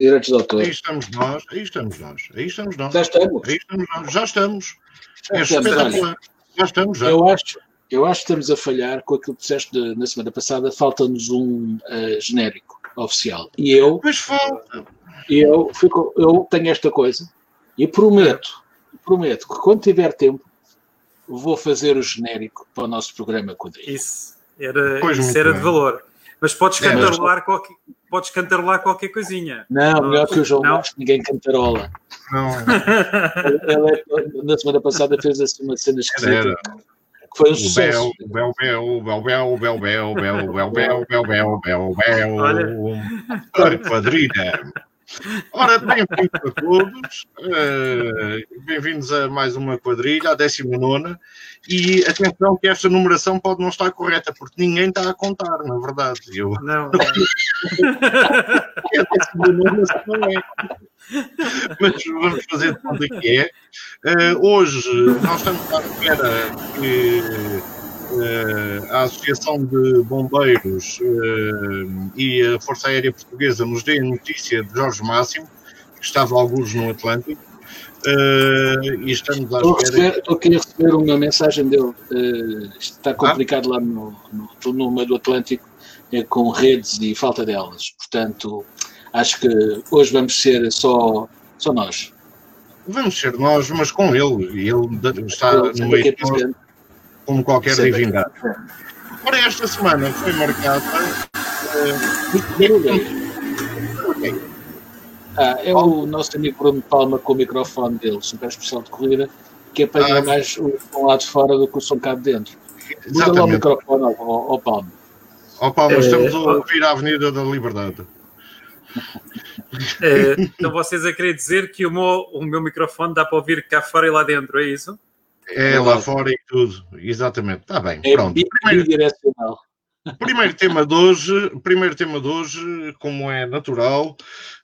direitos de autor. Aí estamos nós, aí estamos nós, aí estamos nós. Já estamos. Aí estamos nós, já estamos. Já É estamos, espetacular. Já estamos, já. Eu acho, eu acho que estamos a falhar com aquilo que disseste de- na semana passada. Falta-nos um eh, genérico oficial. E eu, Mas falta. eu, fico, eu tenho esta coisa e prometo, prometo que quando tiver tempo vou fazer o genérico para o nosso programa quadrilha. Isso era, Pois, isso era de valor. Mas podes É, mas- cantarolar, qualquer, podes cantarolar qualquer coisinha. Não, melhor que o João Não. Marcos, ninguém cantarola. Não, Ele, é- na semana passada fez assim uma cena esquisita, era. que foi um O sucesso. Bel, o Bel, Bel, o Bel, Bel, Bel, Bel, Bel, Bel, Bel, Bel, Bel, Bel, Olha. Ora, bem-vindos a todos, eh, bem-vindos a mais uma quadrilha, a 19 e atenção que esta numeração pode não estar correta, porque ninguém está a contar, na verdade. Eu, Não, é a 19 não é. Mas vamos fazer de conta que é. Eh, hoje nós estamos à espera que a Associação de Bombeiros eh, e a Força Aérea Portuguesa nos dê a notícia de Jorge Máximo, que estava alguns no Atlântico, eh, e estamos à Estou, espera. receber, estou aqui a receber uma mensagem dele. eh, isto está complicado lá no, no, no meio do Atlântico, eh, com redes e falta delas. Portanto, acho que hoje vamos ser só, só nós. Vamos ser nós, mas com ele, e ele está Eu no meio aqui de nós presente. Como qualquer divindade. presente. Ora, esta semana foi marcada. eh, Ah, é o nosso amigo Bruno Palma com o microfone dele, super especial de corrida, que apanha Ah. mais o som lá de fora do que o som cá de dentro. Muda lá o microfone ao, ao, ao Palma. Ó Paulo, mas Eh, estamos a ouvir a Avenida da Liberdade. Eh, então vocês a querer dizer que o meu, o meu microfone dá para ouvir cá fora e lá dentro, é isso? É lá fora e tudo. Exatamente. Está bem. É Pronto. Primeiro, bidirecional. primeiro tema de hoje, primeiro tema de hoje, como é natural,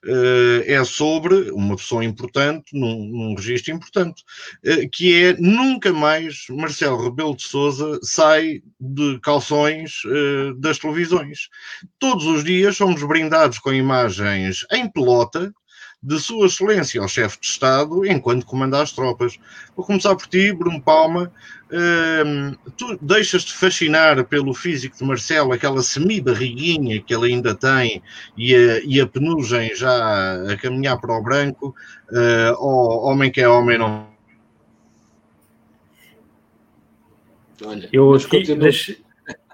eh, é sobre uma pessoa importante, num, num registro importante, eh, que é nunca mais Marcelo Rebelo de Souza sai de calções eh, das televisões. Todos os dias somos brindados com imagens em pelota de Sua Excelência ao chefe de Estado enquanto comanda as tropas. Vou começar por ti, Bruno Palma. Hum, tu deixas-te fascinar pelo físico de Marcelo, aquela semi-barriguinha que ele ainda tem e a, e a penugem já a caminhar para o branco. Uh, oh, homem que é homem, não. Olha, Eu continua. deixo-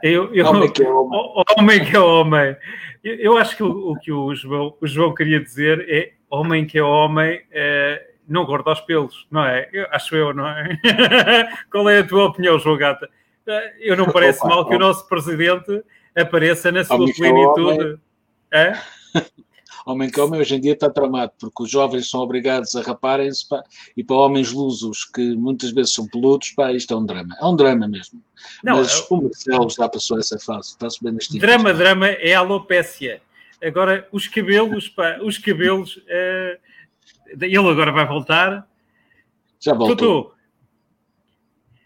eu, eu, Homem que é homem. Homem que é homem. Eu, eu acho que o, o que o João, o João queria dizer é homem que é homem é, não gorda aos pelos, não é? Eu- acho eu, não é? Qual é a tua opinião, João Gata? Eh, Eu não parece Opa, mal que o nosso presidente apareça na sua Homem que é plenitude. É? Homem que homem hoje em dia está tramado, porque os jovens são obrigados a raparem-se e para homens lusos, que muitas vezes são peludos, pá, isto é um drama. É um drama mesmo. Não, Mas o Marcelo já passou essa fase, está-se bem nas tintas. Drama, drama é alopécia. Agora, os cabelos, pá, os cabelos. eh, ele agora vai voltar. Já voltou. Tutu,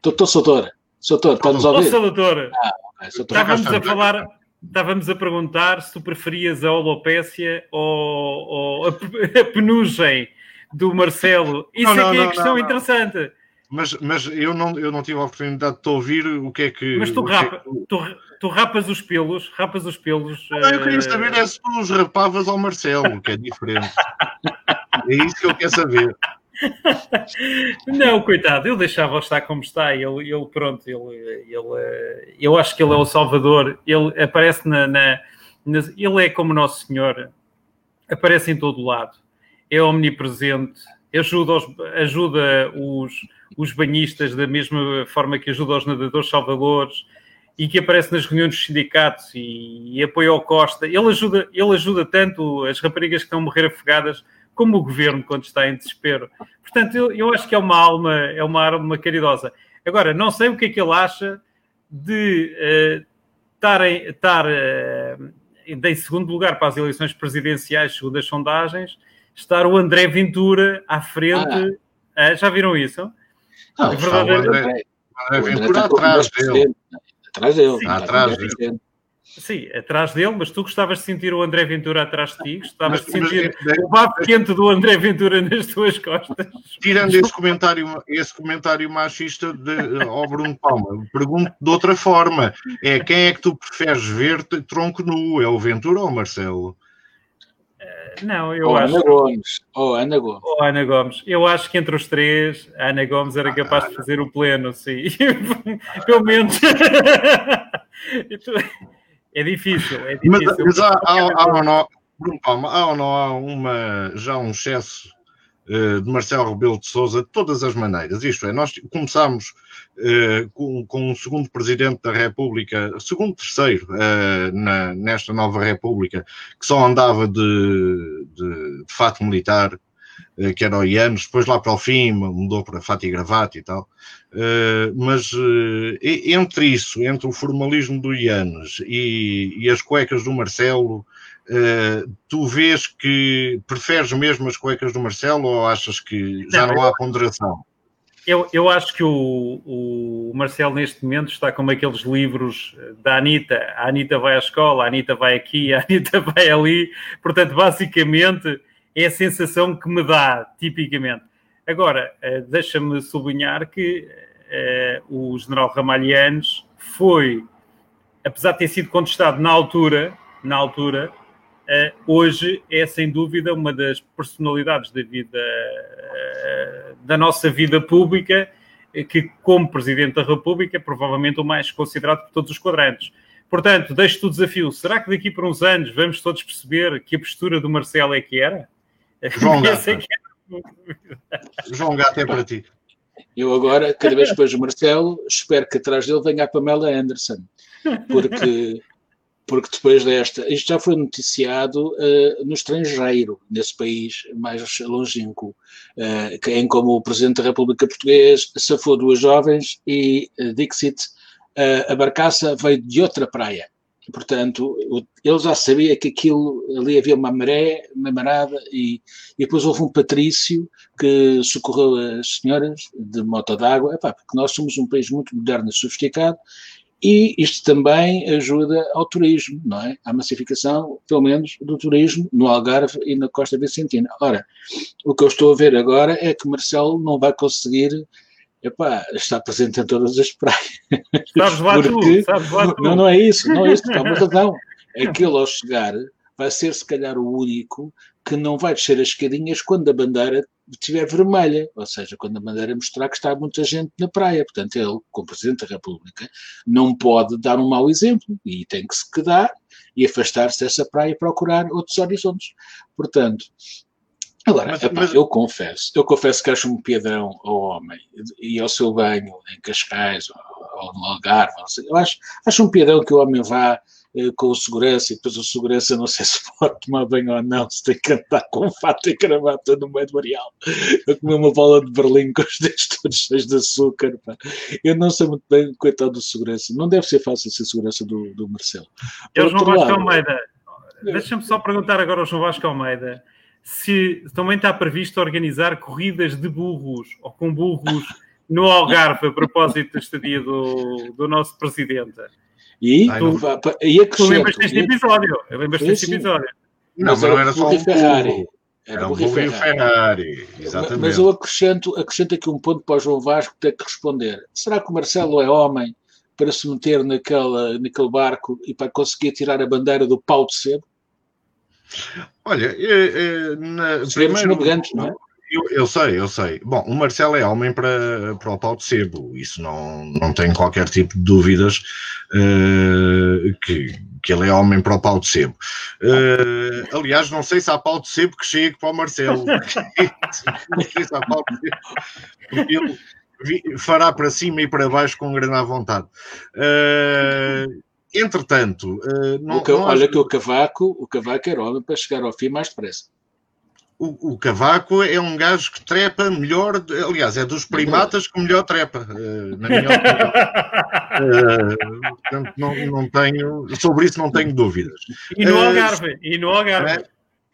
Doutor Soutor, Soutor, está-nos a ouvir? ouça, doutor. Ah, Soutor. Estávamos a estamos. falar, estávamos a perguntar se tu preferias a holopécia ou, ou a, pe- a penugem do Marcelo. Isso Não, é que é não, a questão não, não. interessante. Mas, mas eu, não, eu não tive a oportunidade de te ouvir o que é que. Mas tu, é rapa, que- tu, tu rapas os pelos, rapas os pelos. Não, eu queria eh, saber é se tu os rapavas ao Marcelo, que é diferente. é isso que eu quero saber. Não, coitado, eu deixava estar como está. Ele, ele pronto, ele, ele, eh, eu acho que ele é o Salvador. Ele aparece na, na- nas- ele é como Nosso Senhor, aparece em todo lado, é omnipresente, ajuda os, ajuda os, os banhistas da mesma forma que ajuda os nadadores salvadores e que aparece nas reuniões dos sindicatos e, e apoia o Costa. Ele ajuda, ele ajuda tanto as raparigas que estão a morrer afogadas como o governo quando está em desespero. Portanto, eu, eu acho que é uma alma, é uma alma caridosa. Agora, não sei o que é que ele acha de eh, estar, em, estar eh, em segundo lugar para as eleições presidenciais, segundo as sondagens, estar o André Ventura à frente. Ah, já viram isso? Não, É verdadeiro. André, está com atrás 10%. dele. Atrás dele. Sim, atrás 10%. Sim, atrás dele, mas tu gostavas de sentir o André Ventura atrás de ti? Gostavas de sentir mas, o bafo quente do André Ventura nas tuas costas? Tirando esse comentário, esse comentário machista de, ao Bruno Palma, pergunto de outra forma: é quem é que tu preferes ver tronco nu? É o Ventura ou o Marcelo? Não, eu ou acho. Ana Gomes. Ou Ana Gomes. Ou Ana Gomes. Eu acho que entre os três, a Ana Gomes era capaz de fazer o pleno, sim. Pelo menos. é difícil. É difícil. Mas, mas há, há, há, ou não, há ou não há uma, já um excesso uh, de Marcelo Rebelo de Souza de todas as maneiras? Isto é, nós começámos uh, com, com um segundo presidente da República, segundo, terceiro, uh, na, nesta nova República, que só andava de, de, de fato militar, uh, que era o Ianes, depois lá para o fim mudou para fato e gravata e tal. mas entre isso, entre o formalismo do Ianes e, e as cuecas do Marcelo, Uh, tu vês que preferes mesmo as cuecas do Marcelo ou achas que já não, não há ponderação? Eu, eu acho que o, o Marcelo, neste momento, está como aqueles livros da Anitta. A Anitta vai à escola, a Anitta vai aqui, a Anitta vai ali. Portanto, basicamente, é a sensação que me dá, tipicamente. Agora, eh, deixa-me sublinhar que uh, o general Ramalhianes foi, apesar de ter sido contestado na altura, na altura, Uh, hoje é sem dúvida uma das personalidades da vida uh, da nossa vida pública que, como Presidente da República, é provavelmente o mais considerado por todos os quadrantes. Portanto, deixo-te o desafio. Será que daqui por uns anos vamos todos perceber que a postura do Marcelo é que era? João Gato. é João Gato é para ti. Eu agora, cada vez que vejo o Marcelo, espero que atrás dele venha a Pamela Anderson. Porque porque depois desta, isto já foi noticiado uh, no estrangeiro, nesse país mais longínquo, uh, em como o Presidente da República Portuguesa safou duas jovens e, uh, Dixit, uh, a barcaça veio de outra praia. portanto, ele já sabia que aquilo, ali havia uma maré, uma marada, e, e depois houve um patrício que socorreu as senhoras de moto d'água, porque nós somos um país muito moderno e sofisticado, e isto também ajuda ao turismo, não é? À massificação, pelo menos, do turismo no Algarve e na Costa Vicentina. Ora, o que eu estou a ver agora é que Marcelo não vai conseguir epá, estar presente em todas as praias. Sabes lá Porque, tu, sabes lá tu. Não, não é isso, não é isso, está uma razão. É ele ao chegar vai ser se calhar o único que não vai descer as escadinhas quando a bandeira estiver vermelha, ou seja, quando a bandeira mostrar que está muita gente na praia. Portanto, ele, como Presidente da República, não pode dar um mau exemplo e tem que se quedar e afastar-se dessa praia e procurar outros horizontes. Portanto, Agora, mas, epá, mas... eu confesso, eu confesso que acho um piadão ao homem e ao seu banho em Cascais ou, ou no Algarve, eu acho, acho um piadão que o homem vá com o segurança, e depois o segurança não sei se pode tomar banho ou não, se tem que andar com fato e gravata no meio do areal, a comer uma bola de berlim com os dedos todos cheios de açúcar. Pá. Eu não sei muito bem, coitado do segurança, não deve ser fácil ser segurança do, do Marcelo. Eu, João Vasco lado, Almeida, deixa-me só perguntar agora ao João Vasco Almeida se também está previsto organizar corridas de burros ou com burros no Algarve a propósito da estadia do, do nosso presidente. E, Ai, tu, e tu lembras deste episódio? Eu lembro deste episódio. Não, mas não era só um Ferrari. Era, um Ferrari. Ferrari. Exatamente. Mas eu acrescento, acrescento aqui um ponto para o João Vasco ter que responder. Será que o Marcelo é homem para se meter naquela, naquele barco e para conseguir tirar a bandeira do pau de sebo? Olha, é, é, na, primeiro, navegantes, não é? Eu, eu, sei, eu sei. Bom, o Marcelo é homem para, para o pau de sebo, isso não, não tem qualquer tipo de dúvidas uh, que, que ele é homem para o pau de sebo. Uh, aliás, não sei se há pau de sebo que chegue para o Marcelo. não sei se há pau de sebo, porque ele fará para cima e para baixo com grande vontade. Uh, entretanto, não, o que, não olha acho... que o Cavaco, o Cavaco era homem para chegar ao fim mais depressa o, o, Cavaco é um gajo que trepa melhor, aliás, é dos primatas que melhor trepa, eh, na minha opinião. uh, portanto, não, não tenho, sobre isso não tenho dúvidas. E no eh, Algarve, uh, e no Algarve, é,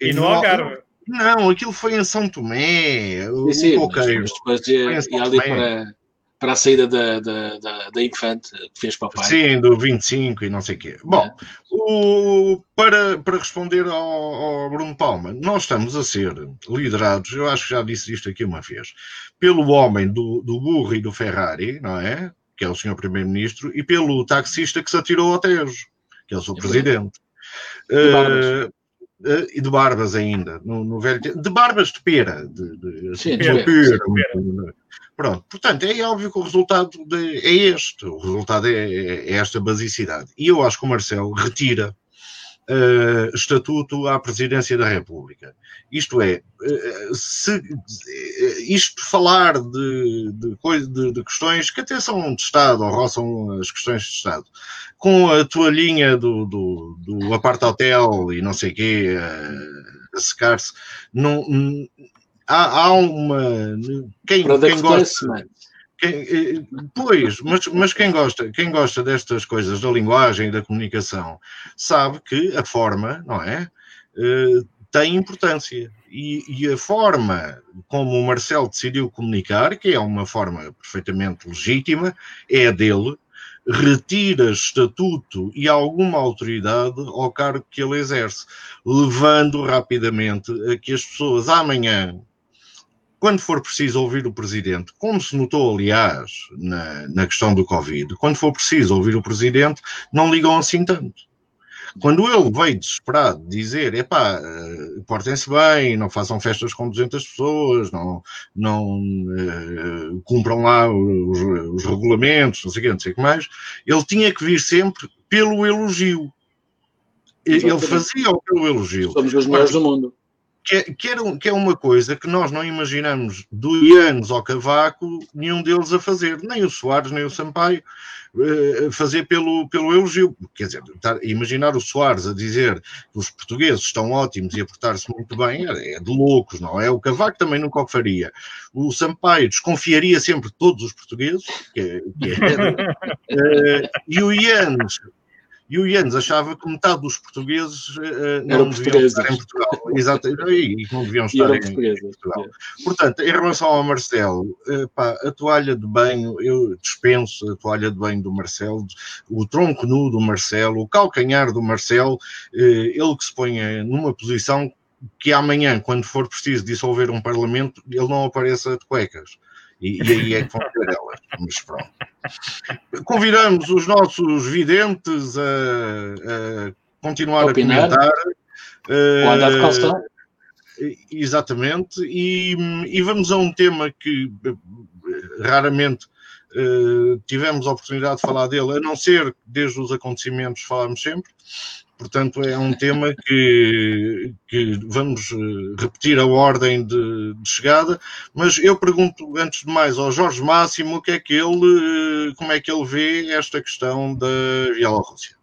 e, no, Algarve. Não, aquilo foi em São Tomé, o sim, coqueiro. Mas depois ia, ia ali para, para a saída da, da, da, da Infante, que fez papai. Sim, do 25 e não sei o quê. Bom, é. o, para, para responder ao, ao, Bruno Palma, nós estamos a ser liderados, eu acho que já disse isto aqui uma vez, pelo homem do, do burro e do Ferrari, não é? Que é o senhor Primeiro-Ministro, e pelo taxista que se atirou ao Tejo, que é o seu é presidente. Uh, Uh, e de barbas ainda, no, no velho tempo, de barbas de pera, de, de, Sim, de pera, pera, pera. Pronto, portanto, é óbvio que o resultado de, é este, o resultado é, é, esta basicidade. E eu acho que o Marcelo retira uh, estatuto à presidência da República. Isto é, uh, se isto falar de, de, de, questões que até são de Estado ou roçam as questões de Estado, com a toalhinha do, do, do apart-hotel e não sei o quê, a secar-se, não há, há uma. Quem, quem gosta. Quem, eh, pois, mas, mas quem gosta, quem gosta destas coisas da linguagem e da comunicação sabe que a forma, não é? Uh, tem importância. E, e, a forma como o Marcelo decidiu comunicar, que é uma forma perfeitamente legítima, é a dele, retira estatuto e alguma autoridade ao cargo que ele exerce, levando rapidamente a que as pessoas amanhã quando for preciso ouvir o Presidente, como se notou, aliás, na, na questão do Covid, quando for preciso ouvir o Presidente, não ligam assim tanto. Quando ele veio desesperado dizer, epá, uh, portem-se bem, não façam festas com 200 pessoas, não, não uh, cumpram lá os, os, regulamentos, não sei o que, não sei o que mais, ele tinha que vir sempre pelo elogio. Ele fazia o pelo elogio. Somos os melhores do mundo que é, que, era, que é uma coisa que nós não imaginamos do Ianes ao Cavaco, nenhum deles a fazer, nem o Soares, nem o Sampaio, uh, fazer pelo, pelo elogio. Quer dizer, imaginar o Soares a dizer que os portugueses estão ótimos e a portar-se muito bem é, é de loucos, não é? O Cavaco também nunca o faria. O Sampaio desconfiaria sempre de todos os portugueses, que, que é, uh, e o Ianes e o Jens achava que metade dos portugueses uh, não deviam estar em Portugal. Exato, e, não deviam estar em, em, Portugal. Portanto, em relação ao Marcelo, uh, pá, a toalha de banho, eu dispenso a toalha de banho do Marcelo, o tronco nu do Marcelo, o calcanhar do Marcelo, uh, ele que se ponha numa posição que amanhã, quando for preciso dissolver um Parlamento, ele não apareça de cuecas. E, e aí é que vão ter elas. Mas pronto. Convidamos os nossos videntes a, a continuar a, a comentar. Ou andar de calção. Exatamente. E, e vamos a um tema que raramente uh, tivemos a oportunidade de falar dele, a não ser desde os acontecimentos falarmos sempre, Portanto, é um tema que, que vamos eh, repetir a ordem de, de, chegada, mas eu pergunto, antes de mais, ao Jorge Máximo, o que é que ele, eh, como é que ele vê esta questão da Bielorrússia?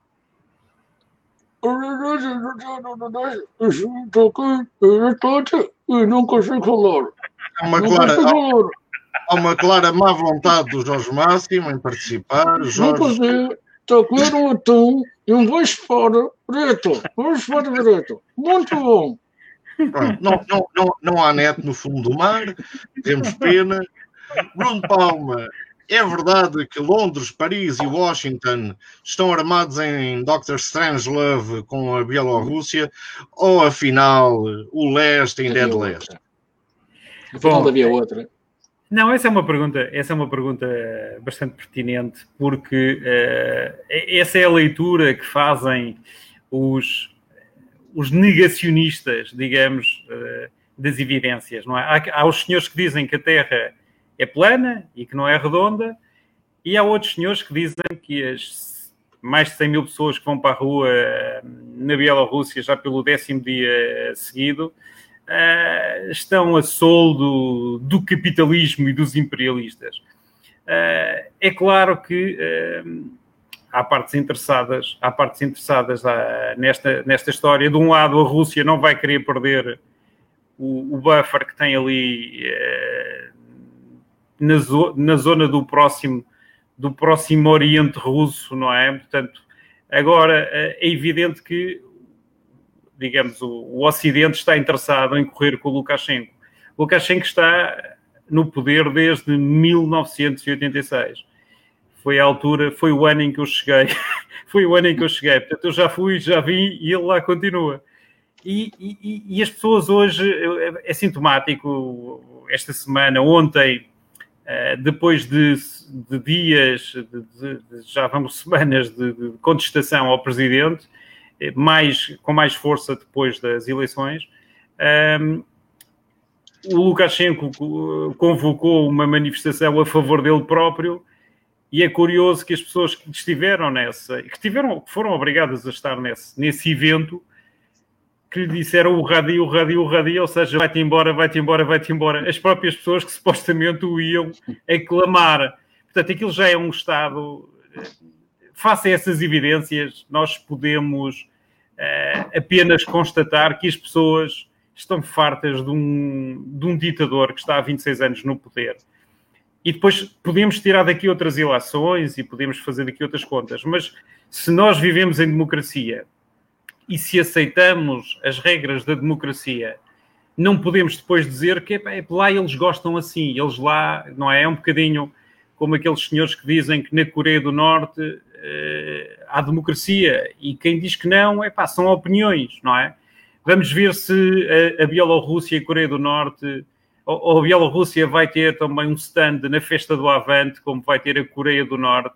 não consigo falar. Há uma, clara, há, uma clara má vontade do Jorge Máximo em participar. Jorge... Comer um atum e um peixe fora preto. Peixe fora preto. Muito bom. não, não, não, não há net no fundo do mar, temos pena. Bruno Palma, é verdade que Londres, Paris e Washington estão armados em Dr. Strangelove com a Bielorrússia ou afinal o leste ainda é de leste? Afinal havia outra. Não, essa é uma pergunta, essa é uma pergunta bastante pertinente, porque uh, essa é a leitura que fazem os, os negacionistas, digamos, uh, das evidências. Não é? há, há os senhores que dizem que a Terra é plana e que não é redonda, e há outros senhores que dizem que as mais de 100 mil pessoas que vão para a rua na Bielorrússia já pelo décimo dia seguido uh, estão a soldo do capitalismo e dos imperialistas. Uh, é claro que uh, há partes interessadas, há partes interessadas nesta, nesta história. De um lado, a Rússia não vai querer perder o, o buffer que tem ali na, zo na zona do próximo do próximo Oriente Russo, não é? Portanto, agora é evidente que digamos, o, o Ocidente está interessado em correr com o Lukashenko. O Lukashenko está no poder desde 1986. Foi a altura, foi o ano em que eu cheguei. foi o ano em que eu cheguei. Portanto, eu já fui, já vim e ele lá continua. E, e, e as pessoas hoje, é sintomático, esta semana, ontem, eh, depois de, de dias, de, de, já vamos semanas de, contestação ao presidente, mais, com mais força depois das eleições, um, o Lukashenko convocou uma manifestação a favor dele próprio e é curioso que as pessoas que estiveram nessa, que, tiveram, que foram obrigadas a estar nesse, nesse evento, que lhe disseram o radio, o radio, o radio, ou seja, vai-te embora, vai-te embora, vai-te embora. As próprias pessoas que supostamente o iam aclamar. Portanto, aquilo já é um Estado. Face a essas evidências, nós podemos uh, apenas constatar que as pessoas estão fartas de um, de um ditador que está há 26 anos no poder. E depois podemos tirar daqui outras ilações e podemos fazer daqui outras contas, mas se nós vivemos em democracia e se aceitamos as regras da democracia, não podemos depois dizer que é, lá eles gostam assim, eles lá, não é? É um bocadinho como aqueles senhores que dizem que na Coreia do Norte eh, há democracia e quem diz que não, é pá, são opiniões, não é? Vamos ver se a, a Bielorrússia e a Coreia do Norte, ou, ou, a Bielorrússia vai ter também um stand na festa do Avante, como vai ter a Coreia do Norte.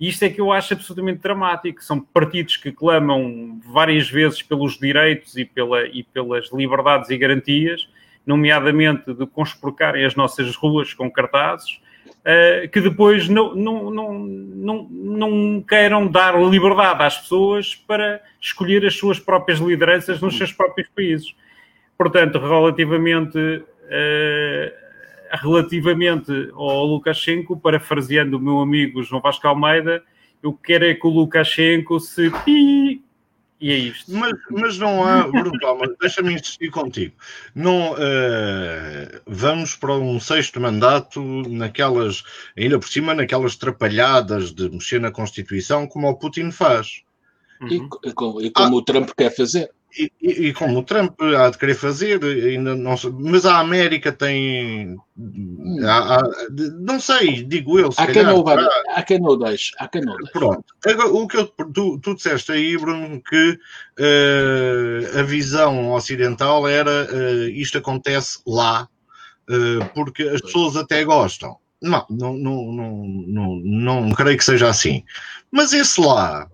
Isto é que eu acho absolutamente dramático. São partidos que clamam várias vezes pelos direitos e, pela, e pelas liberdades e garantias, nomeadamente de conspurcarem as nossas ruas com cartazes, uh, que depois não, não, não, não, não queiram dar liberdade às pessoas para escolher as suas próprias lideranças nos seus próprios países. Portanto, relativamente, uh, relativamente ao Lukashenko, parafraseando o meu amigo João Vasco Almeida, eu quero é que o Lukashenko se e é isto. Mas, mas não há, Bruno mas deixa-me insistir contigo. Não, uh, vamos para um sexto mandato naquelas, ainda por cima, naquelas trapalhadas de mexer na Constituição, como o Putin faz. Uhum. E, como, e como ah, o Trump quer fazer. E, e, como o Trump há de querer fazer, ainda não sei, mas a América tem. Há, há, não sei, digo eu. Há quem, calhar, não vai, há quem não deixe. Há quem não deixe. Pronto. Agora, o que eu, tu, tu disseste aí, Bruno, que uh, a visão ocidental era uh, isto acontece lá, uh, porque as pessoas até gostam. Não, não, não, não, não, não creio que seja assim. Mas esse lá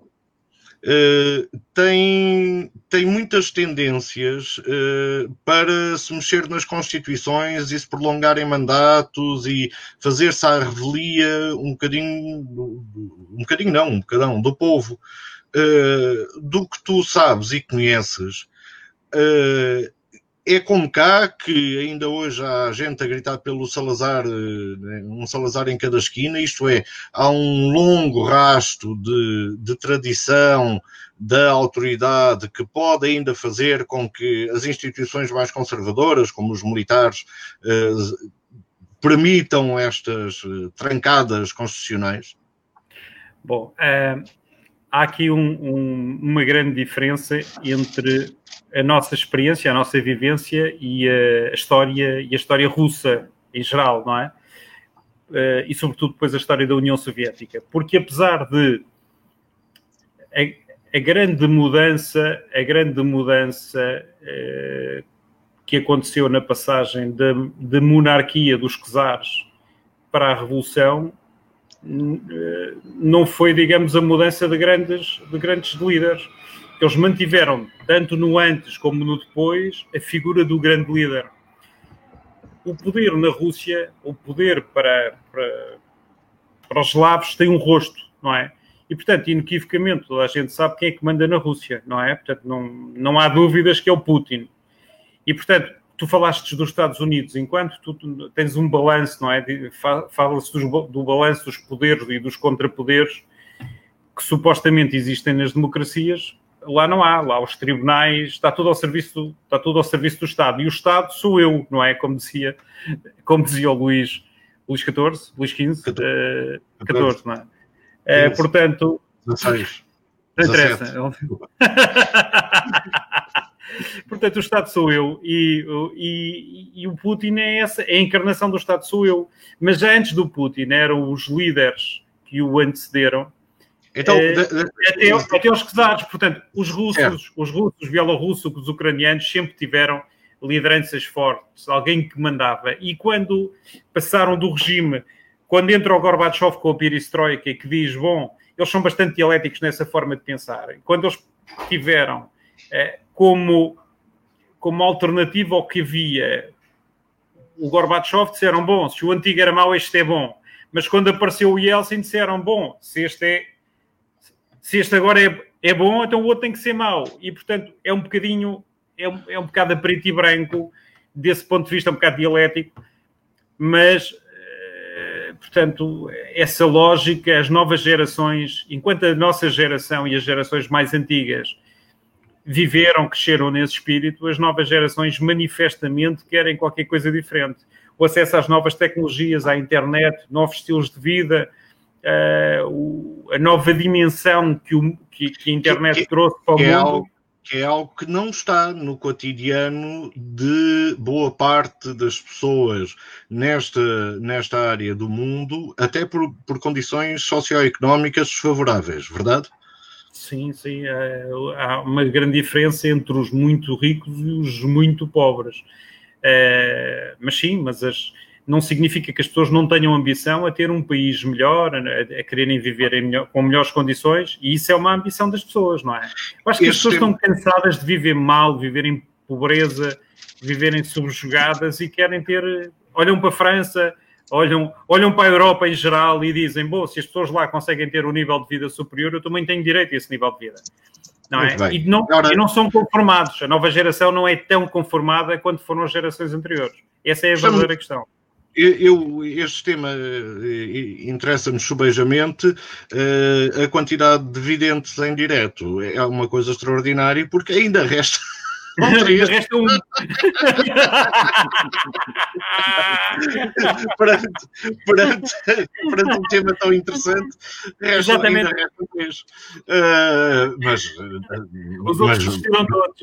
Tem, tem muitas tendências uh, para se mexer nas constituições e se prolongarem mandatos e fazer-se à revelia um bocadinho, um bocadinho não, um bocadão do povo, uh, do que tu sabes e conheces é como cá, que ainda hoje há gente a gritar pelo Salazar, eh, um Salazar em cada esquina, isto é, há um longo rasto de, de tradição da autoridade que pode ainda fazer com que as instituições mais conservadoras, como os militares, eh, permitam estas eh, trancadas constitucionais? Bom, há aqui um, um, uma grande diferença entre a nossa experiência, a nossa vivência e a história e a história russa em geral, não é? Uh, e sobretudo depois a história da União Soviética, porque apesar de a, a grande mudança, a grande mudança uh, que aconteceu na passagem da, da monarquia dos czares para a revolução uh, não foi, digamos, a mudança de grandes, de grandes líderes eles mantiveram, tanto no antes como no depois, a figura do grande líder. O poder na Rússia, o poder para, para, para os eslavos tem um rosto, não é? E, portanto, inequivocamente, toda a gente sabe quem é que manda na Rússia, não é? Portanto, não, não há dúvidas que é o Putin. E, portanto, tu falaste dos Estados Unidos, enquanto tu tens um balanço, não é? Fala-se do balanço dos poderes e dos contrapoderes que supostamente existem nas democracias, lá não há, lá os tribunais, está tudo ao serviço, está tudo ao serviço do Estado. E o Estado sou eu, não é? Como dizia, como dizia o Luís, Luís XIV, Luís XV, 14, uh, 14 não é? Uh, portanto, 16. Não interessa. Portanto, o Estado sou eu e, e, e, o Putin é, essa, é a encarnação do Estado sou eu. Mas já antes do Putin eram os líderes que o antecederam. Então, eh, de, de, até, até os czares, portanto, os russos, é. os russos, os bielorrussos, os ucranianos sempre tiveram lideranças fortes, alguém que mandava. E quando passaram do regime, quando entra o Gorbachev com a perestroika e que diz, bom, eles são bastante dialéticos nessa forma de pensar. Quando eles tiveram eh, como, como alternativa ao que havia o Gorbachev, disseram, bom, se o antigo era mau, este é bom. Mas quando apareceu o Yeltsin, disseram, bom, se este é se este agora é, é bom, então o outro tem que ser mau. E, portanto, é um bocadinho, é um, é um bocado a preto e branco, desse ponto de vista, um bocado dialético, mas portanto, essa lógica, as novas gerações, enquanto a nossa geração e as gerações mais antigas viveram, cresceram nesse espírito, as novas gerações manifestamente querem qualquer coisa diferente. O acesso às novas tecnologias, à internet, novos estilos de vida, uh, a nova dimensão que, o, que, que a internet que, trouxe para o é mundo que é algo que não está no cotidiano de boa parte das pessoas nesta, nesta área do mundo, até por, por condições socioeconómicas desfavoráveis, verdade? Sim, sim. É, há uma grande diferença entre os muito ricos e os muito pobres. É, mas sim, mas as, não significa que as pessoas não tenham ambição a ter um país melhor, a, a quererem viver melhor, com melhores condições, e isso é uma ambição das pessoas, não é? Eu acho que as pessoas estão cansadas de viver mal, viver em pobreza, viverem subjugadas e querem ter. Olham para a França, olham, olham para a Europa em geral e dizem: bom, se as pessoas lá conseguem ter um nível de vida superior, eu também tenho direito a esse nível de vida. Não é? E não, Agora... e não são conformados. A nova geração não é tão conformada quanto foram as gerações anteriores. Essa é a verdadeira questão eu, este tema eh, interessa-me subejamente uh, a quantidade de videntes em direto. É uma coisa extraordinária porque ainda resta Resta um. perante, perante, perante um tema tão interessante, resta, Exatamente. ainda resta três. Uh, mas, Os outros retiram todos.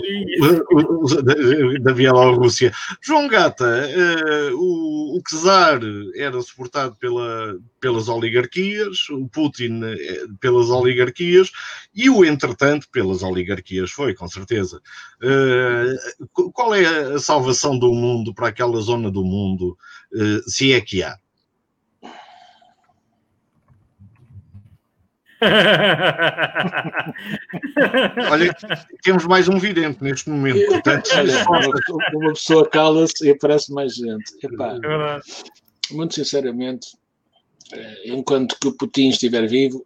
Da Bielorrússia. João Gata, uh, o, o Czar era suportado pela, pelas oligarquias, o Putin eh, pelas oligarquias e o entretanto pelas oligarquias foi, com certeza. Uh, eh, qual é a salvação do mundo para aquela zona do mundo, uh, se é que há? Olha, temos mais um vidente neste momento. Portanto, uma pessoa cala-se e aparece mais gente. Epá, é muito sinceramente, eh, enquanto que o Putin estiver vivo,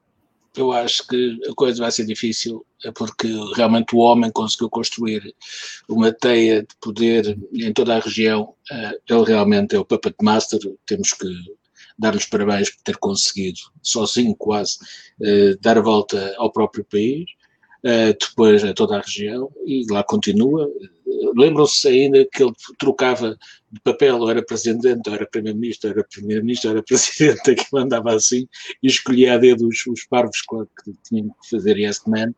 eu acho que a coisa vai ser difícil, é porque realmente o homem conseguiu construir uma teia de poder em toda a região. Eh, ele realmente é o puppet master, temos que dar-lhes parabéns por ter conseguido, sozinho quase, eh, dar a volta ao próprio país, depois a toda a região, e lá continua. Lembram-se ainda que ele trocava de papel, ou era presidente, ou era primeiro-ministro, era primeiro-ministro, era presidente, aquilo andava assim, e escolhia a dedo os, os parvos que tinham que fazer yes man.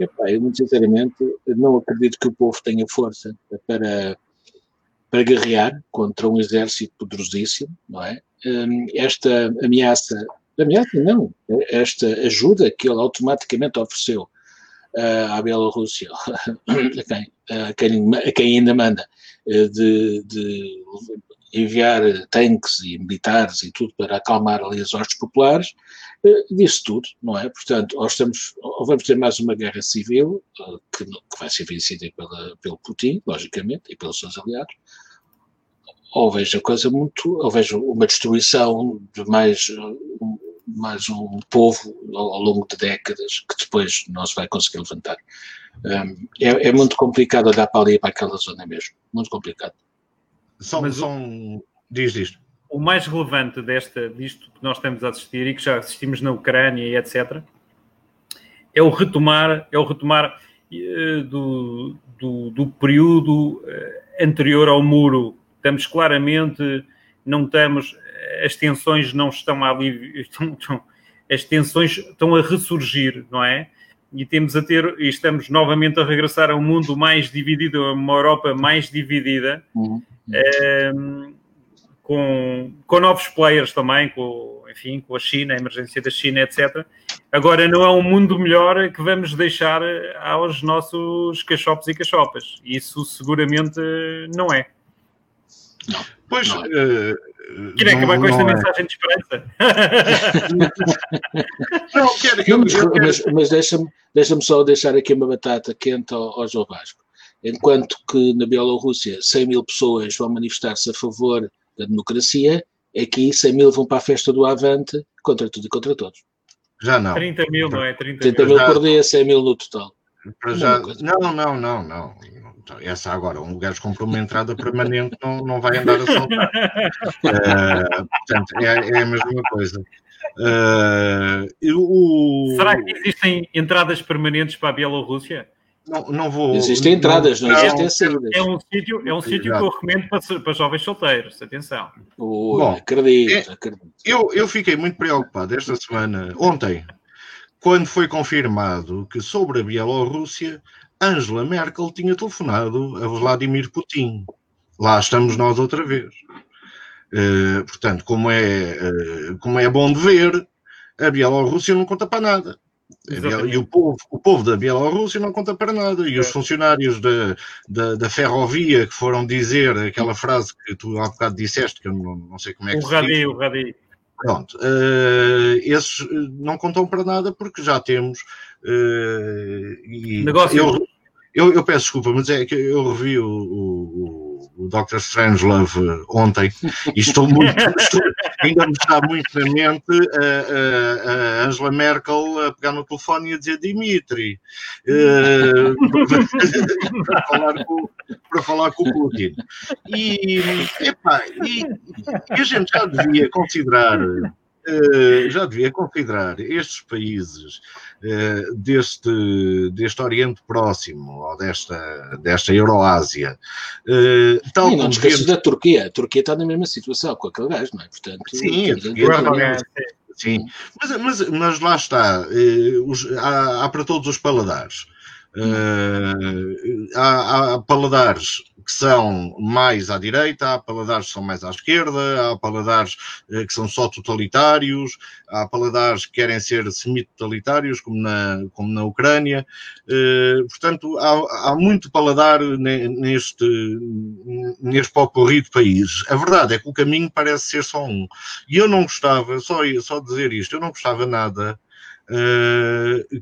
Eu, muito sinceramente, não acredito que o povo tenha força para, para guerrear contra um exército poderosíssimo, não é? Hum, esta ameaça, ameaça não, esta ajuda que ele automaticamente ofereceu à Bielorrússia, a quem, a quem, a quem ainda manda, uh, de, de, enviar tanques e militares e tudo para acalmar ali as hostes populares, disse tudo, não é? Portanto, ou, estamos, ou vamos ter mais uma guerra civil, que, que vai ser vencida pela, pelo Putin, logicamente, e pelos seus aliados, ou vejo a coisa muito, ou vejo uma destruição de mais, mais um povo ao, ao longo de décadas que depois não se vai conseguir levantar. Um, é, é, muito complicado olhar para ali, para aquela zona mesmo, muito complicado. São, Mas são, diz isto. O mais relevante desta, disto que nós estamos a assistir e que já assistimos na Ucrânia e etc., é o retomar, é o retomar uh, do, do, do, período uh, anterior ao muro estamos claramente, não estamos, as tensões não estão ali, estão, estão, as tensões estão a ressurgir, não é? e temos a ter, e estamos novamente a regressar a um mundo mais dividido, a uma Europa mais dividida, uhum. Ehm, com, com novos players também, com, enfim, com a China, a emergência da China, etc. Agora não é um mundo melhor que vamos deixar aos nossos cachopos e cachopas. Isso seguramente não é. Não. Pois, não. Uh, Queria acabar com esta é. mensagem de esperança. não, quero, eu, eu quero... Mas, mas deixa-me deixa só deixar aqui uma batata quente ao, ao João Vasco. Enquanto que na Bielorrússia 100 mil pessoas vão manifestar-se a favor da democracia, aqui 100 mil vão para a festa do Avante contra tudo e contra todos. Já não. 30 mil, não é? 30, 30 mil, por dia, 100 mil no total. Já... Não, não, não, não. Essa agora, um gajo com uma entrada permanente não, não vai andar a saltar. uh, portanto, é, é, a mesma coisa. Uh, o... Será que existem entradas permanentes para a Bielorrússia? Não, não vou. Existem entradas, não, não existem saídas. É um sítio, é um sítio que eu recomendo para, para jovens solteiros. Atenção. Ui, Bom, acredito, é, acredito. Eu, eu fiquei muito preocupado esta semana, ontem, quando foi confirmado que sobre a Bielorrússia, Angela Merkel tinha telefonado a Vladimir Putin. Lá estamos nós outra vez. Uh, portanto, como é, uh, como é bom de ver, a Bielorrússia não conta para nada. Exatamente. E o povo, o povo da Bielorrússia não conta para nada. E os é. funcionários da, da, da, ferrovia que foram dizer aquela frase que tu há bocado disseste, que eu não, não sei como é que o radi. O radi. Pronto, uh, esses não contam para nada porque já temos. Uh, Negócio. Eu, eu, eu, peço desculpa, mas é que eu revi o, o o Dr. Strangelove ontem e estou muito, estou, ainda me está muito na mente a, a, a, Angela Merkel a pegar no telefone e a dizer Dimitri uh, para, falar com, para falar com o Putin. E, epá, e, e a gente já devia considerar Uh, já devia considerar estes países deste, deste Oriente Próximo ou desta, desta Euroásia. Uh, tal e não te esqueças da Turquia. A Turquia está na mesma situação com aquele gajo, não é? Portanto, sim, a Turquia Sim, mas, mas, mas lá está, os, há, há, para todos os paladares. Uh, há, há, paladares que são mais à direita, há paladares que são mais à esquerda, há paladares uh, que são só totalitários, há paladares que querem ser semi-totalitários, como na, como na Ucrânia. Uh, portanto, há, há, muito paladar neste, neste pocorri de países. A verdade é que o caminho parece ser só um. E eu não gostava, só, só dizer isto, eu não gostava nada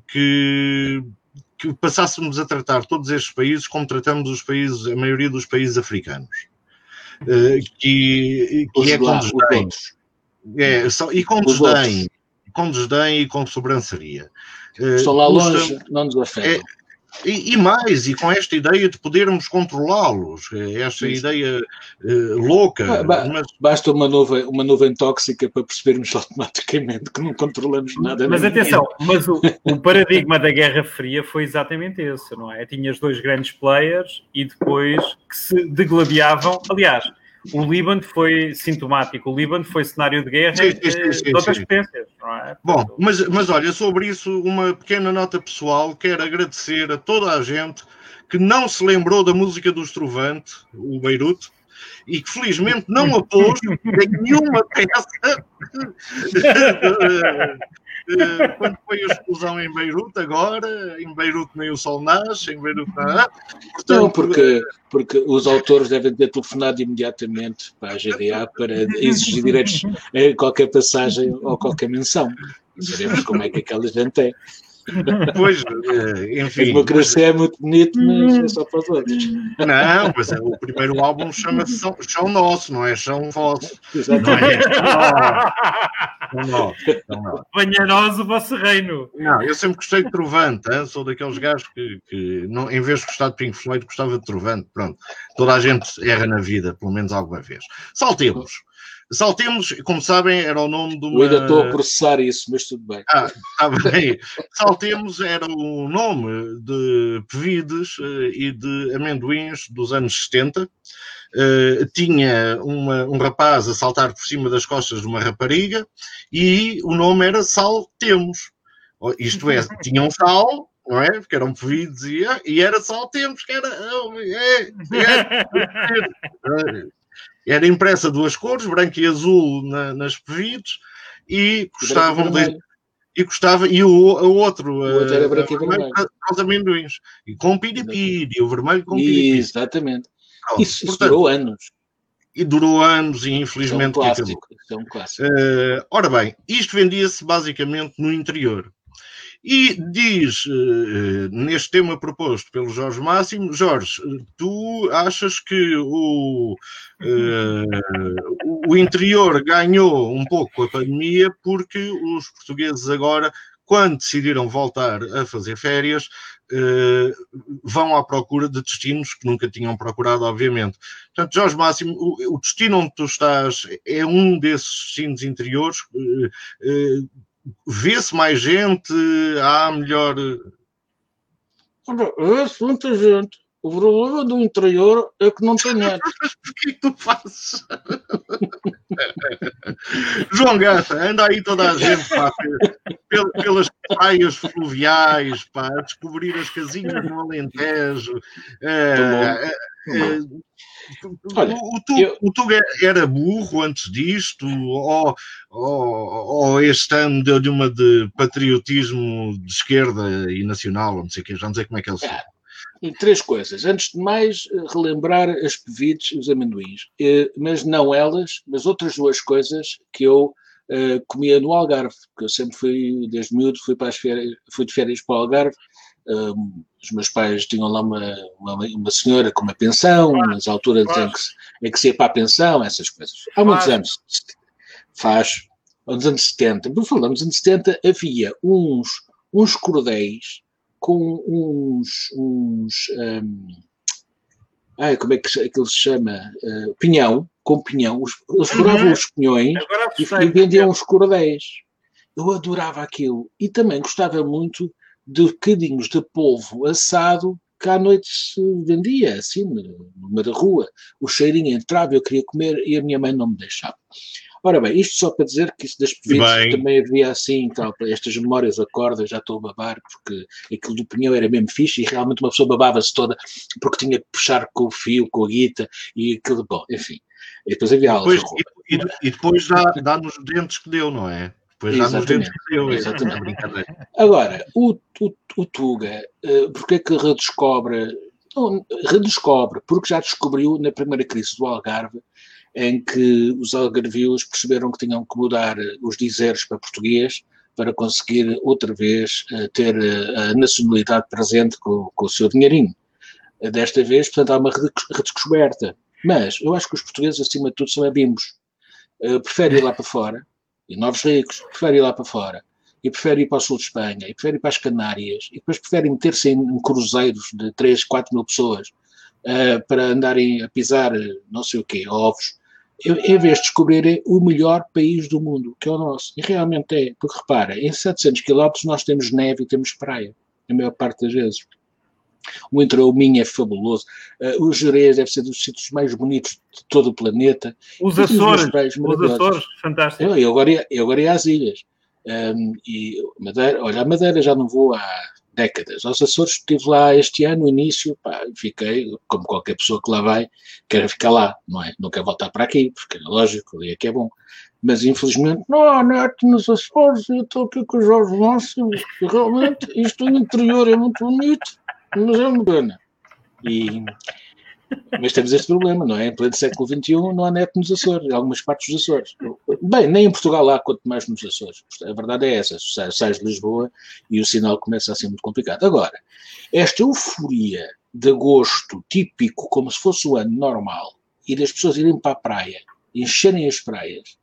que que passássemos a tratar todos estes países como tratamos os países, a maioria dos países africanos. Uh, que, que é com desdém. É, só, e com desdém, com desdém e com sobranceria. Estão lá longe, não nos afetam. É, e, e, mais, e com esta ideia de podermos controlá-los, esta ideia uh, louca. Ba mas... Basta uma nuvem, uma nuvem tóxica para percebermos automaticamente que não controlamos nada. Mas atenção, mas o, o, paradigma da Guerra Fria foi exatamente esse, não é? Tinhas dois grandes players e depois que se degladiavam. Aliás, o Líbano foi sintomático, o Líbano foi cenário de guerra sim, sim, sim, de outras potências. É? Bom, mas, mas olha, sobre isso, uma pequena nota pessoal, quero agradecer a toda a gente que não se lembrou da música do Estrovante, o Beirute, e que felizmente não a pôs em nenhuma peça Eh, quando foi a explosão em Beirute, agora, em Beirute nem o sol nasce, em Beirute nada. Portanto, não, porque, porque os autores devem ter telefonado imediatamente para a GDA para exigir direitos a qualquer passagem ou qualquer menção. Sabemos como é que aquela gente é. Pois, eh, enfim. A democracia é muito bonito, mas é só para os outros. Não, mas é, o primeiro álbum chama-se Chão, Chão Nosso, não é Chão Vosso. Exatamente. Não é Venha a nós o vosso reino. Não, eu sempre gostei de Trovante, hein? sou daqueles gajos que, que não, em vez de gostar de Pink Floyd, gostava de Trovante. Pronto, toda a gente erra na vida, pelo menos alguma vez. Saltemos. Saltemos, como sabem, era o nome de uma... Eu ainda estou a processar isso, mas tudo bem. Ah, está bem. Saltemos era o nome de pevides uh, e de amendoins dos anos 70. Uh, eh, tinha uma, um rapaz a saltar por cima das costas de uma rapariga e o nome era Saltemos. Isto é, tinha um sal não é? Porque eram pedidos e, e era só tempos que era. É, é, era impressa duas cores, branco e azul na, nas pedidos, e custavam. De, e custava, e o, o outro, o outro era branco e vermelho. Aos amendoins. E com piripiri, o vermelho com piripiri. Exatamente. Isso, isso durou anos e durou anos e infelizmente é um clássico, é um clássico. Uh, ora bem, isto vendia-se basicamente no interior. E diz, uh, neste tema proposto pelo Jorge Máximo, Jorge, tu achas que o, uh, o interior ganhou um pouco a pandemia porque os portugueses agora quando decidiram voltar a fazer férias, eh, vão à procura de destinos que nunca tinham procurado, obviamente. Portanto, Jorge Máximo, o, o destino onde tu estás é um desses destinos interiores. Eh, vê-se mais gente? Há melhor. Vê-se muita gente. O problema do interior é que não tem net. o que é que tu fazes? João Gata, anda aí toda a gente pá, pelas praias fluviais, pá, a descobrir as casinhas no Alentejo. É, Olha, o, tu, eu... o Tuga era burro antes disto, ou, ou, ou este ano deu-lhe uma de patriotismo de esquerda e nacional, não sei o que, já não sei como é que ele se é três coisas. Antes de mais, eh, relembrar as pevites e os amendoins. Eh, mas não elas, mas outras duas coisas que eu uh, comia no Algarve, porque eu sempre fui, desde miúdo, fui, para as férias, fui de férias para o Algarve. Um, os meus pais tinham lá uma, uma, uma, senhora com uma pensão, nas alturas em que, em que se ia para a pensão, essas coisas. Há muitos anos. Faz. Nos anos 70, por falar nos anos 70, havia uns, uns cordéis com uns. uns um, ai, como é que aquilo se chama? Uh, pinhão, com pinhão. Os, eles furavam uhum. os pinhões e, e vendiam os cordéis. Eu adorava aquilo. E também gostava muito de bocadinhos de polvo assado que à noite se vendia, assim, da rua. O cheirinho entrava, eu queria comer e a minha mãe não me deixava. Ora bem, isto só para dizer que isso das pevidas também havia assim, tal, estas memórias acorda, já estou a babar, porque aquilo do pinhão era mesmo fixe e realmente uma pessoa babava-se toda porque tinha que puxar com o fio, com a guita e aquilo, bom, enfim. E depois havia aulas. Depois, e, e, e, depois já dá nos dentes que deu, não é? Depois já nos dentes que deu, exatamente. Agora, o, o, o Tuga, uh, porque é que redescobre? Não, redescobre, porque já descobriu na primeira crise do Algarve em que os algarvios perceberam que tinham que mudar eh, os dizeres para português para conseguir outra vez eh, ter eh, a nacionalidade presente com, com o seu dinheirinho. Desta vez, portanto, há uma redescoberta. Mas eu acho que os portugueses, acima de tudo, são abimbos. Preferem ir lá para fora, e novos ricos, preferem ir lá para fora, e preferem ir para o sul de Espanha, e preferem ir para as Canárias, e depois preferem meter-se em cruzeiros de 3, 4 mil pessoas uh, para andarem a pisar não sei o quê, ovos, em vez de descobrirem o melhor país do mundo, que é o nosso. E realmente é, porque repara, em 700 km nós temos neve e temos praia, a maior parte das vezes. O interior Minho é fabuloso. Uh, o Jerez deve ser dos sítios mais bonitos de todo o planeta. Os Açores, os Açores, fantástico. Eu, eu, agora ia, eu agora ia às ilhas. Um, e Madeira, olha, a Madeira já não vou há décadas. Aos Açores estive lá este ano, no início, pá, fiquei, como qualquer pessoa que lá vai, quer ficar lá, não é? Não quer voltar para aqui, porque é lógico, ali é que é bom. Mas infelizmente, não há net nos Açores, eu estou aqui com o Jorge e realmente isto no interior é muito bonito, mas é uma pena. E mas temos este problema, não é? Em pleno século XXI não há net nos Açores, em algumas partes dos Açores. Bem, nem em Portugal há, quanto mais nos Açores. A verdade é essa, sais de Lisboa e o sinal começa a ser muito complicado. Agora, esta euforia de agosto típico, como se fosse o ano normal, e das pessoas irem para a praia, encherem as praias,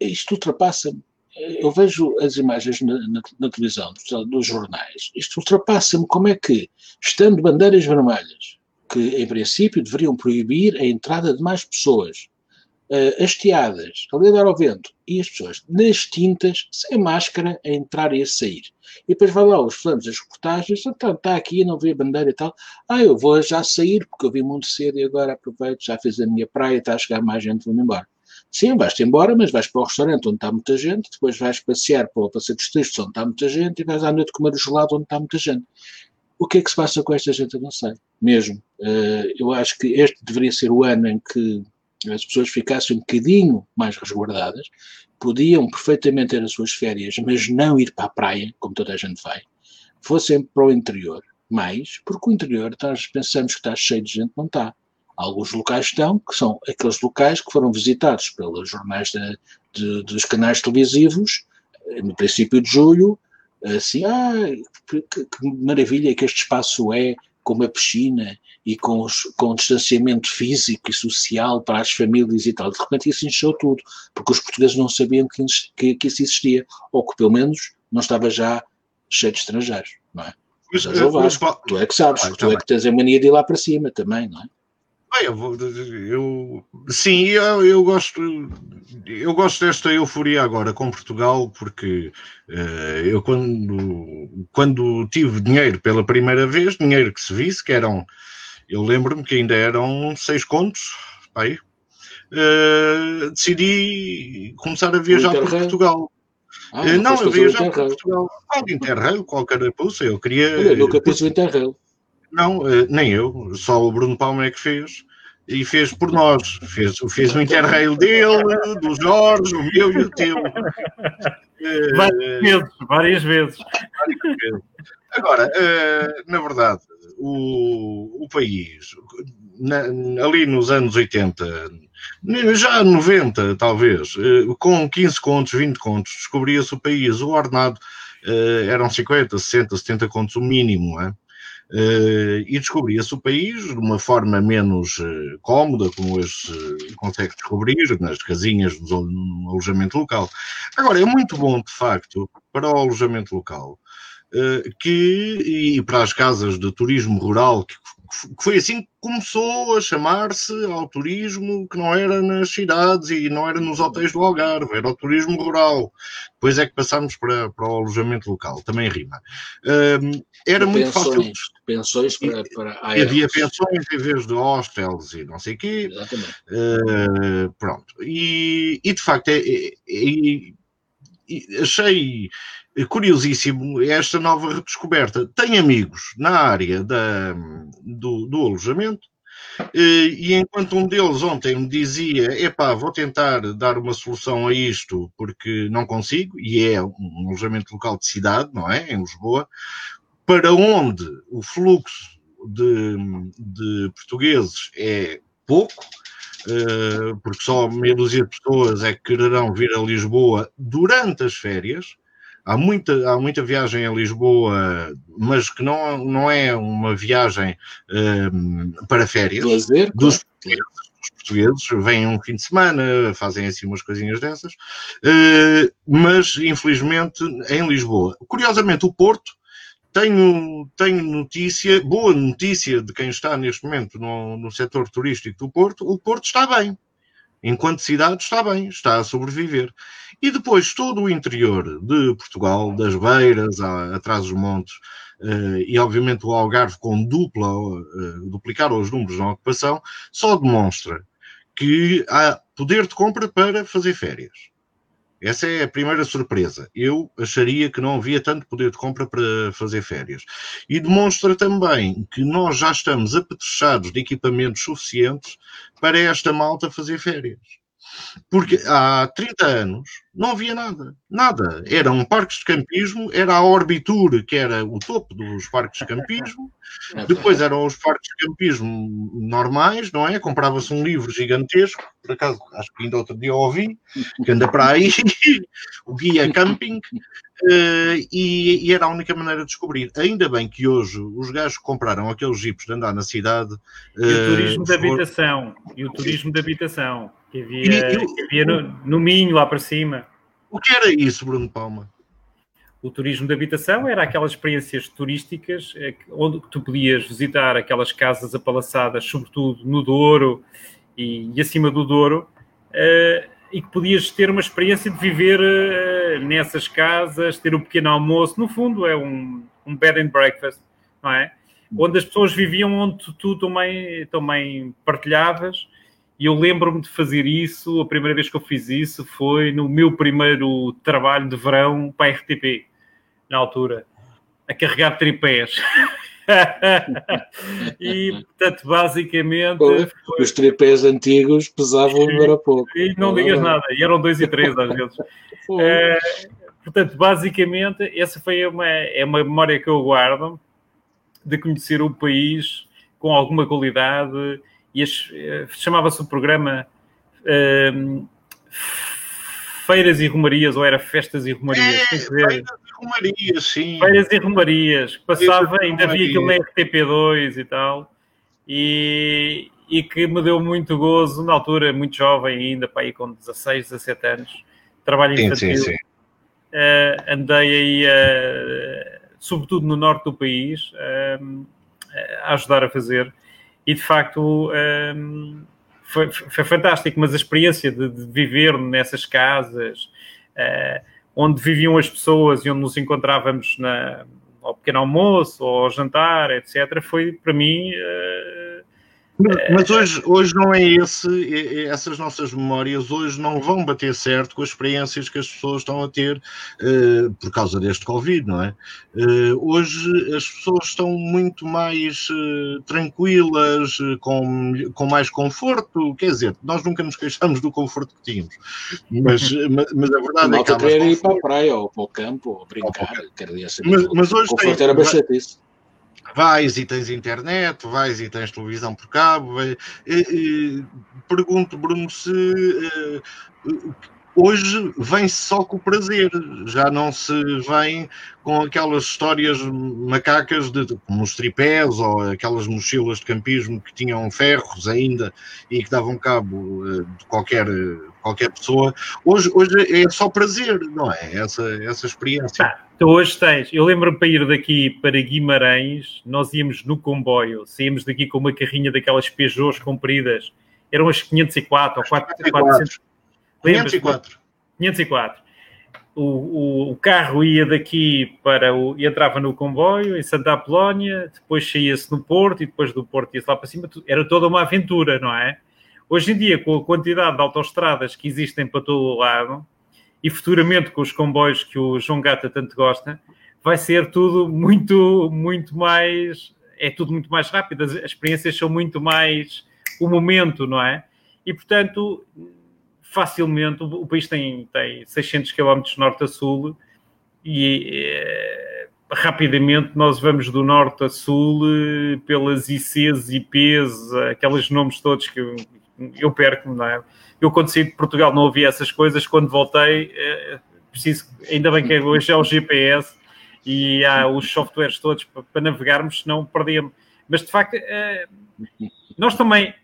isto ultrapassa-me. Eu vejo as imagens na, na, na televisão, dos jornais, isto ultrapassa-me como é que, estando bandeiras vermelhas, que, em princípio, deveriam proibir a entrada de mais pessoas uh, hasteadas, a lidar ao vento, e as pessoas nas tintas, sem máscara, a entrar e a sair. E depois vai lá os flames das reportagens, está, então, está aqui, não vê a bandeira e tal. Ah, eu vou já sair, porque eu vim muito cedo e agora aproveito, já fiz a minha praia, está a chegar mais gente, vou-me embora. Sim, vais-te embora, mas vais para o restaurante onde está muita gente, depois vais passear para o Passeio dos Tristes onde está muita gente e vais à noite comer o gelado onde está muita gente. O que é que se passa com esta gente? Eu não sei. Mesmo. Uh, eu acho que este deveria ser o ano em que as pessoas ficassem um bocadinho mais resguardadas, podiam perfeitamente ter as suas férias, mas não ir para a praia, como toda a gente vai, fossem para o interior, mais, porque o interior, nós pensamos que está cheio de gente, não está. Alguns locais estão, que são aqueles locais que foram visitados pelos jornais de, de, dos canais televisivos, eh, no princípio de julho, assim, ah, que, que, maravilha que este espaço é, com uma piscina e com, os, com distanciamento físico e social para as famílias e tal. De repente isso encheu tudo, porque os portugueses não sabiam que, que, que isso existia, ou que pelo menos não estava já cheio de estrangeiros, não é? Mas, mas, mas, tu é que sabes, ah, tu é que tens a mania de ir lá para cima também, não é? Eu, vou, eu, sim, eu, eu, gosto eu gosto desta euforia agora com Portugal porque uh, eu quando, quando tive dinheiro pela primeira vez, dinheiro que se visse, que eram, eu lembro-me que ainda eram seis contos, aí, uh, decidi começar a viajar por Portugal. Ah, uh, não, eu viajar por Portugal. Ah, Interrail, qualquer pulsa, eu queria. Eu nunca pus o Interrail. Não, eh, nem eu, só o Bruno Palma é que fez. E fez por nós. Fez, fez o interrail dele, do Jorge, o meu e o teu. Várias vezes, várias vezes. Agora, eh, na verdade, o, o país, na, ali nos anos 80, já 90 talvez, eh, com 15 contos, 20 contos, descobria-se o país. O ordenado eram 50, 60, 70 contos o mínimo. É? Uh, e descobria-se o país de uma forma menos uh, cómoda, como hoje se consegue descobrir, nas casinhas do alojamento local. Agora, é muito bom, de facto, para o alojamento local, que, e para as casas de turismo rural, que que foi assim que começou a chamar-se ao turismo que não era nas cidades e não era nos hotéis do Algarve, era o turismo rural. Depois é que passámos para, para o alojamento local, também rima. Era muito pensões, fácil. Pensões para, para Havia pensões em vez de hostels e não sei o quê. Exatamente. Uh, pronto. E, e, de facto, é, é, é, achei curiosíssimo esta nova redescoberta. Tenho amigos na área da, do, do alojamento eh, e enquanto um deles ontem me dizia, epá, vou tentar dar uma solução a isto porque não consigo, e é um alojamento local de cidade, não é? Em Lisboa, para onde o fluxo de, de portugueses é pouco, eh, porque só meia dúzia de pessoas é que quererão vir a Lisboa durante as férias, Há muita, há muita viagem a Lisboa, mas que não, não é uma viagem um, para férias. Lazer, dos, portugueses, dos portugueses. Vêm um fim de semana, fazem assim umas coisinhas dessas. Uh, mas, infelizmente, em Lisboa. Curiosamente, o Porto tenho, tenho notícia, boa notícia de quem está neste momento no, no setor turístico do Porto, o Porto está bem. Enquanto cidade está bem, está a sobreviver. E depois todo o interior de Portugal, das Beiras, a, atrás dos montes, uh, e obviamente o Algarve com dupla, uh, duplicar os números na ocupação, só demonstra que há poder de compra para fazer férias. Essa é a primeira surpresa. Eu acharia que não havia tanto poder de compra para fazer férias. E demonstra também que nós já estamos apetrechados de equipamentos suficientes para esta malta fazer férias. Porque há 30 anos não havia nada. Nada. Eram parques de campismo, era a Orbitur, que era o topo dos parques de campismo, depois eram os parques de campismo normais, não é? Comprava-se um livro gigantesco, por acaso, acho que ainda outro dia ouvi, que anda para aí, o Guia Camping, uh, e, e, era a única maneira de descobrir. Ainda bem que hoje os gajos compraram aqueles jipes de andar na cidade. Uh, e o turismo uh, de habitação. E o turismo de habitação. Que havia, e, que havia no, no Minho, lá para cima. O que era isso, Bruno Palma? O turismo de habitação era aquelas experiências turísticas eh, onde tu podias visitar aquelas casas apalaçadas, sobretudo no Douro e, e acima do Douro, uh, e que podias ter uma experiência de viver uh, nessas casas, ter um pequeno almoço. No fundo, é um, um bed and breakfast, não é? Onde as pessoas viviam onde tu também, também partilhavas E eu lembro-me de fazer isso, a primeira vez que eu fiz isso foi no meu primeiro trabalho de verão para a RTP, na altura, a carregar tripés. e, portanto, basicamente. Foi, os tripés antigos pesavam e, era pouco. E não digas nada, e eram dois e três às vezes. É, portanto, basicamente, essa foi uma, é uma memória que eu guardo de conhecer o país com alguma qualidade e eh, chamava-se o programa uh, Feiras e Romarias, ou era Festas e Romarias? É, Feiras e Romarias, sim. Feiras e Romarias. Passava, ainda havia aquilo na RTP2 e tal. E, e que me deu muito gozo, na altura, muito jovem ainda, para aí com 16, 17 anos, trabalho infantil. Sim, sim, sim. Uh, andei aí, uh, sobretudo no norte do país, uh, a ajudar a fazer e de facto um, foi, foi, fantástico, mas a experiência de, de viver nessas casas uh, onde viviam as pessoas e onde nos encontrávamos na, ao pequeno almoço ou ao jantar, etc., foi para mim uh, mas hoje, hoje não é esse, essas nossas memórias hoje não vão bater certo com as experiências que as pessoas estão a ter uh, por causa deste Covid, não é? Uh, hoje as pessoas estão muito mais uh, tranquilas, com, com mais conforto, quer dizer, nós nunca nos queixamos do conforto que tínhamos, mas, mas, mas a verdade é que. Há querer ir para a praia ou para o campo ou brincar, quer dizer, mas, mas hoje conforto tem, era bastante isso vais e tens internet, vais e tens televisão por cabo. E, e, pergunto, Bruno, se uh, hoje vem-se só com o prazer, já não se vem com aquelas histórias macacas de, como os tripés ou aquelas mochilas de campismo que tinham ferros ainda e que davam cabo uh, de qualquer, qualquer pessoa. Hoje, hoje é só prazer, não é? Essa, essa experiência. Ah então hoje tens, eu lembro-me para ir daqui para Guimarães, nós íamos no comboio, saímos daqui com uma carrinha daquelas Peugeots compridas, eram as 504 ou 400. 504. 504. O, o, o, carro ia daqui para o. entrava no comboio em Santa Apolónia, depois saía-se no Porto e depois do Porto ia-se lá para cima. Era toda uma aventura, não é? Hoje em dia, com a quantidade de autoestradas que existem para todo o lado, e futuramente com os comboios que o João Gata tanto gosta, vai ser tudo muito, muito mais. É tudo muito mais rápido, as experiências são muito mais o momento, não é? E portanto, facilmente, o país tem, tem 600 km norte a sul e é, rapidamente nós vamos do norte a sul eh, pelas ICs, IPs, aqueles nomes todos que eu, perco, não é? Eu, quando saí de Portugal, não ouvi essas coisas. Quando voltei, é, preciso, ainda bem que hoje é o GPS e há os softwares todos para, para navegarmos, senão perdíamos. Mas, de facto, nós também,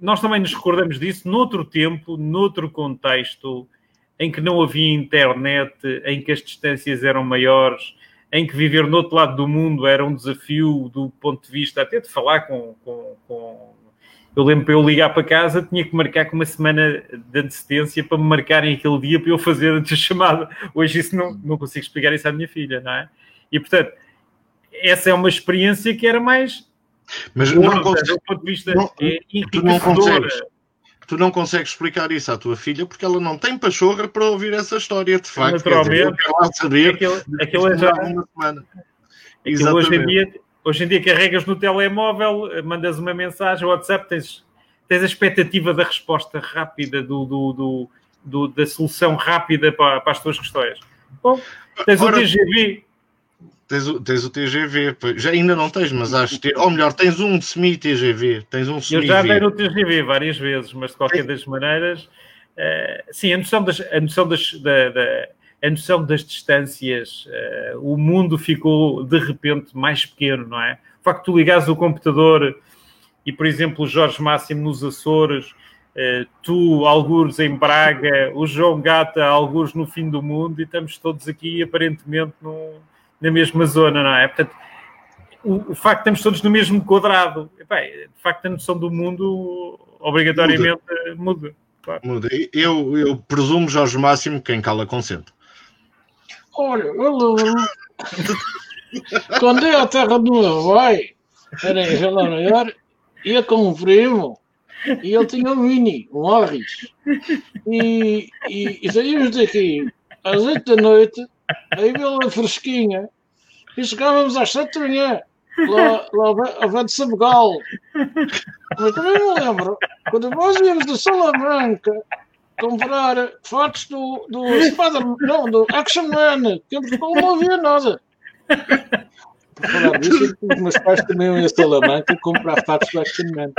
nós também nos recordamos disso noutro tempo, noutro contexto, em que não havia internet, em que as distâncias eram maiores, em que viver no outro lado do mundo era um desafio do ponto de vista até de falar com, com, com eu lembro para eu ligar para casa, tinha que marcar com uma semana de antecedência para me marcarem aquele dia para eu fazer a chamada. Hoje isso não, não consigo explicar isso à minha filha, não é? E portanto, essa é uma experiência que era mais. Mas boa, não consegue, do ponto de vista não, é tu não consegues. Tu não consegues explicar isso à tua filha porque ela não tem pachorra para ouvir essa história, de facto. Naturalmente. Dizer, saber aquilo, aquilo é já. Uma semana. Aquilo hoje em dia Hoje em dia carregas no telemóvel, mandas uma mensagem, WhatsApp, tens, tens a expectativa da resposta rápida, do, do, do, do da solução rápida para, para, as tuas questões. Bom, tens Ora, o TGV. Tens o, tens o TGV, já ainda não tens, mas acho que ou melhor, tens um semi-TGV, tens um semi Eu já dei no TGV várias vezes, mas de qualquer das maneiras, uh, sim, a noção das, a noção das, da, da a noção das distâncias, uh, o mundo ficou de repente mais pequeno, não é? O facto de tu ligares o computador e, por exemplo, o Jorge Máximo nos Açores, uh, tu, algures em Braga, o João Gata, algures no fim do mundo, e estamos todos aqui aparentemente no, na mesma zona, não é? Portanto, o, o, facto de estamos todos no mesmo quadrado, de facto, a noção do mundo obrigatoriamente muda. muda. muda. Eu, eu presumo, Jorge Máximo, quem cala consente. Olha, eu quando ia à terra do meu pai, era em Vila Maior, ia com um primo e ele tinha um Mini, um Orris. E, e, e saímos daqui às oito da noite, aí vê-la fresquinha, e chegávamos às sete da manhã, lá, lá ao Vento Sabugal. Mas também me lembro, quando nós íamos de Salamanca comprar fotos do, do Spider, não, do Action Man, que não havia nada. Por falar disso, os meus pais também iam a Salamanca comprar fatos do Action Man.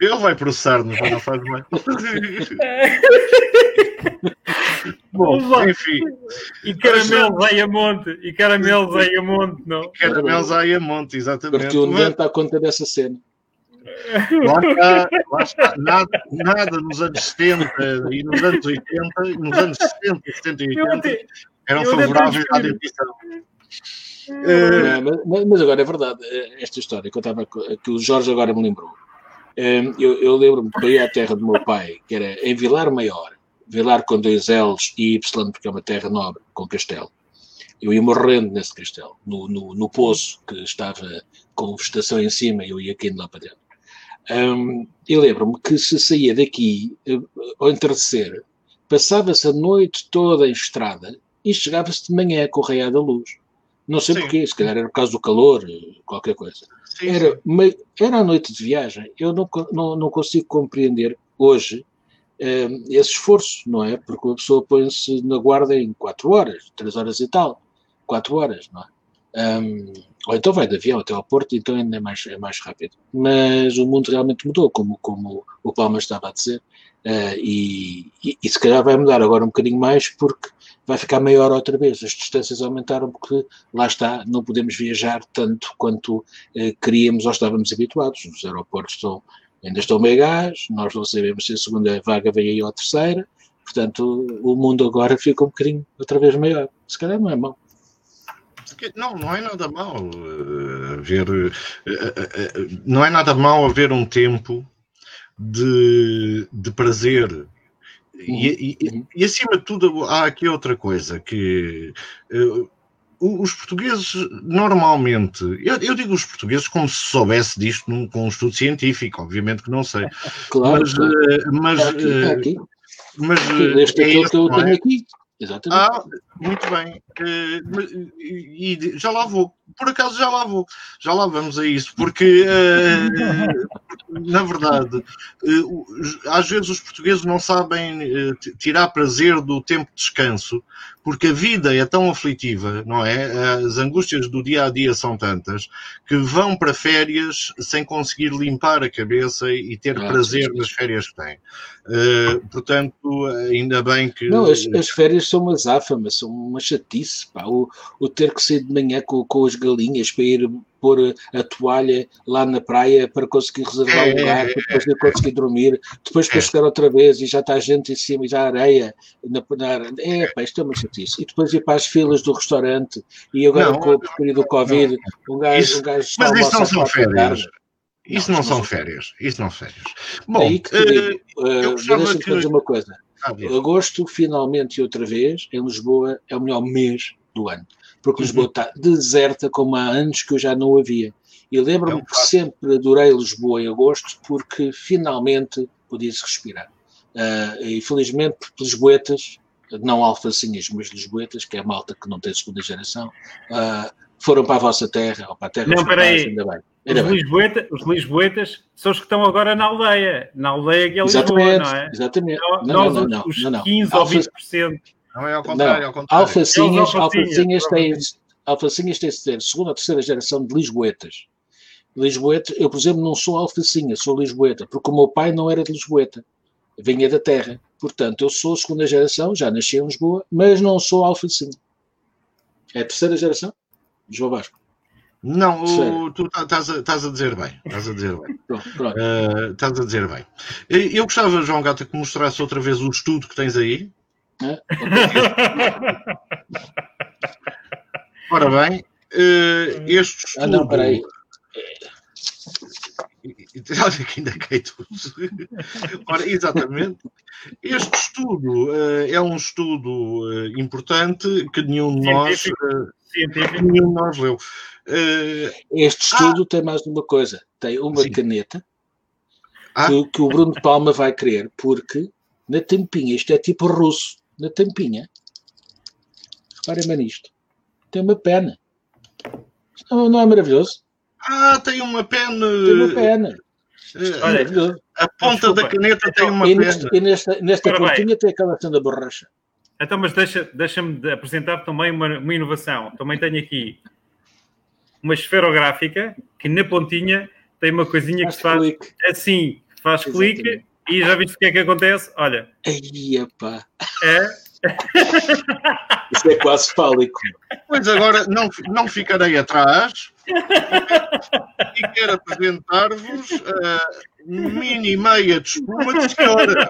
Ele vai processar-nos, não faz mais. Bom, enfim. E caramelos aí a monte. E caramelos aí a monte, não? E caramelos aí a monte, exatamente. Partiu um dente à conta dessa cena. Lá está, lá está. Nada, nada nos anos 70 e nos anos 80, nos anos 60, 70 e 80 eram favoráveis à dentição. É, mas, mas, agora é verdade, eh, esta história que eu estava que o Jorge agora me lembrou. Eu, eu lembro-me que ia à terra do meu pai, que era em Vilar Maior, Vilar com dois L's e Y, porque é uma terra nobre, com castelo. Eu ia morrendo nesse castelo, no, no, no poço que estava com vegetação em cima, eu ia caindo lá para dentro. Um, e lembro-me que se saía daqui eh, ao entardecer, passava-se a noite toda em estrada e chegava-se de manhã com o da luz. Não sei sim. porquê, se calhar era por causa do calor, qualquer coisa. Sim, era, sim. era a noite de viagem. Eu não, não, não consigo compreender hoje um, esse esforço, não é? Porque uma pessoa põe-se na guarda em 4 horas, 3 horas e tal, 4 horas, não é? Um, ou então vai de avião até ao Porto, então ainda é mais, é mais rápido. Mas o mundo realmente mudou, como, como o Palma estava a dizer, uh, e, e, e, se calhar vai mudar agora um bocadinho mais, porque vai ficar maior outra vez. As distâncias aumentaram, porque lá está, não podemos viajar tanto quanto uh, queríamos ou estávamos habituados. Os aeroportos estão, ainda estão meio gás, nós não sabemos se a segunda vaga vem aí ou a terceira, portanto o mundo agora fica um bocadinho outra vez maior. Se calhar não é mau. Não, não é nada mal uh, ver. Uh, uh, não é nada mal haver um tempo de, de prazer. E, e, uhum. e, acima de tudo, há aqui outra coisa que os portugueses normalmente, eu, eu, digo os portugueses como se soubesse disto num, com um estudo científico, obviamente que não sei. Claro, mas, claro. mas, é aqui, é aqui. mas este é, que eu tenho é? aqui. Exatamente. Ah, muito bem. Uh, e, já lá vou. Por acaso já lá vou. Já lá vamos a isso. Porque, uh, na verdade, uh, às vezes os portugueses não sabem tirar prazer do tempo de descanso, porque a vida é tão aflitiva, não é? As angústias do dia a dia são tantas que vão para férias sem conseguir limpar a cabeça e ter ah, prazer nas férias que têm. portanto, ainda bem que. Não, as, as férias são uma záfama, são uma chatice, pá. O, o ter que sair de manhã com, com as galinhas para ir pôr a toalha lá na praia para conseguir reservar um lugar, para depois conseguir dormir, depois para chegar outra vez e já está a gente em cima e já areia na, na é, pá, isto é uma chatice. E depois ir para as filas do restaurante e agora não, com o porcaria do Covid, um gajo, isso, um gajo mas isso não são férias. Isso não, não são férias. Isso não são férias. Bom, Aí que te digo, uh, eu deixa-me que... dizer uma coisa. Ah, Agosto, finalmente, outra vez, em Lisboa, é o melhor mês do ano. Porque uhum. Lisboa está deserta como há anos que eu já não havia. E lembro-me é um que sempre adorei Lisboa em agosto porque finalmente podia-se respirar. Uh, e felizmente, Lisboetas, não alfacinhas, mas Lisboetas, que é a malta que não tem segunda geração, uh, foram para a vossa terra, ou para a terra não, peraí. ainda bem. Ainda os, Lisboeta, os Lisboetas são os que estão agora na aldeia, na aldeia que é Lisboa, não é? Exatamente. Nós, não, não, não, os, não, 15 Alfa... ou 20%. Não é ao contrário, não. ao contrário. Alfacinhas, alfacinhas, têm, alfacinhas têm de ser segunda ou terceira geração de Lisboetas. Lisboeta, eu, por exemplo, não sou alfacinha, sou Lisboeta, porque o meu pai não era de Lisboeta, vinha da terra. Portanto, eu sou segunda geração, já nasci em Lisboa, mas não sou alfacinha. É a terceira geração? João Vasco. Não, o, tu estás a, estás a dizer bem. Estás a dizer bem. Uh, estás a dizer bem. Eu gostava, João Gata, que mostrasse outra vez o estudo que tens aí. É? Ora bem, uh, este estudo. Ah, não, peraí. Olha que ainda cai tudo. Ora, exatamente. Este estudo uh, é um estudo uh, importante que nenhum de nós, uh, nenhum de nós leu. este estudo ah, tem mais uma coisa: tem uma sim. caneta ah. que, que, o Bruno Palma vai querer, porque na tampinha, isto é tipo russo, na tampinha, reparem bem nisto, tem uma pena. Não, não é maravilhoso? Ah, tem uma pena. Tem uma pena. Olha, a ponta da caneta tem uma e nesta, e nesta, nesta pontinha tem aquela cena borracha. Então, mas deixa-me deixa apresentar também uma, uma inovação. Também tenho aqui uma esferográfica que na pontinha tem uma coisinha faz que se faz clique. assim, faz Exatamente. clique e já viste o que é que acontece? Olha. Aí, epá. É. Isso é quase fálico. Pois agora não, não ficarei atrás e quero apresentar-vos a mini meia de espuma de senhora.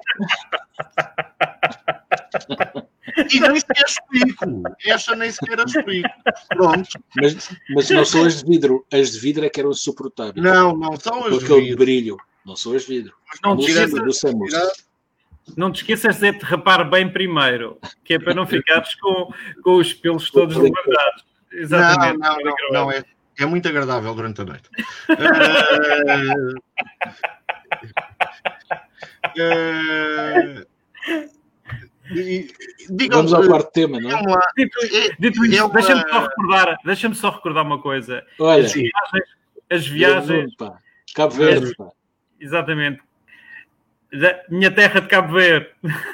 E nem sequer explico. Esta nem sequer explico. Pronto. Mas, mas não são as de vidro. As de vidro é que eram suportáveis. Não, não são as de vidro. aquele brilho. Não de vidro. Mas não, não, não te esqueças de te rapar bem primeiro, que é para não ficares com, com os pelos todos levantados. Exatamente. Não, não, não, não é, é muito agradável durante a noite. uh, uh, Vamos ao quarto tema, não é? Dito, dito isto, é deixa-me só recordar, deixa-me só recordar uma coisa. Olha, as viagens, as viagens Cabo Verde, pá. Exatamente da minha terra de Cabo Verde.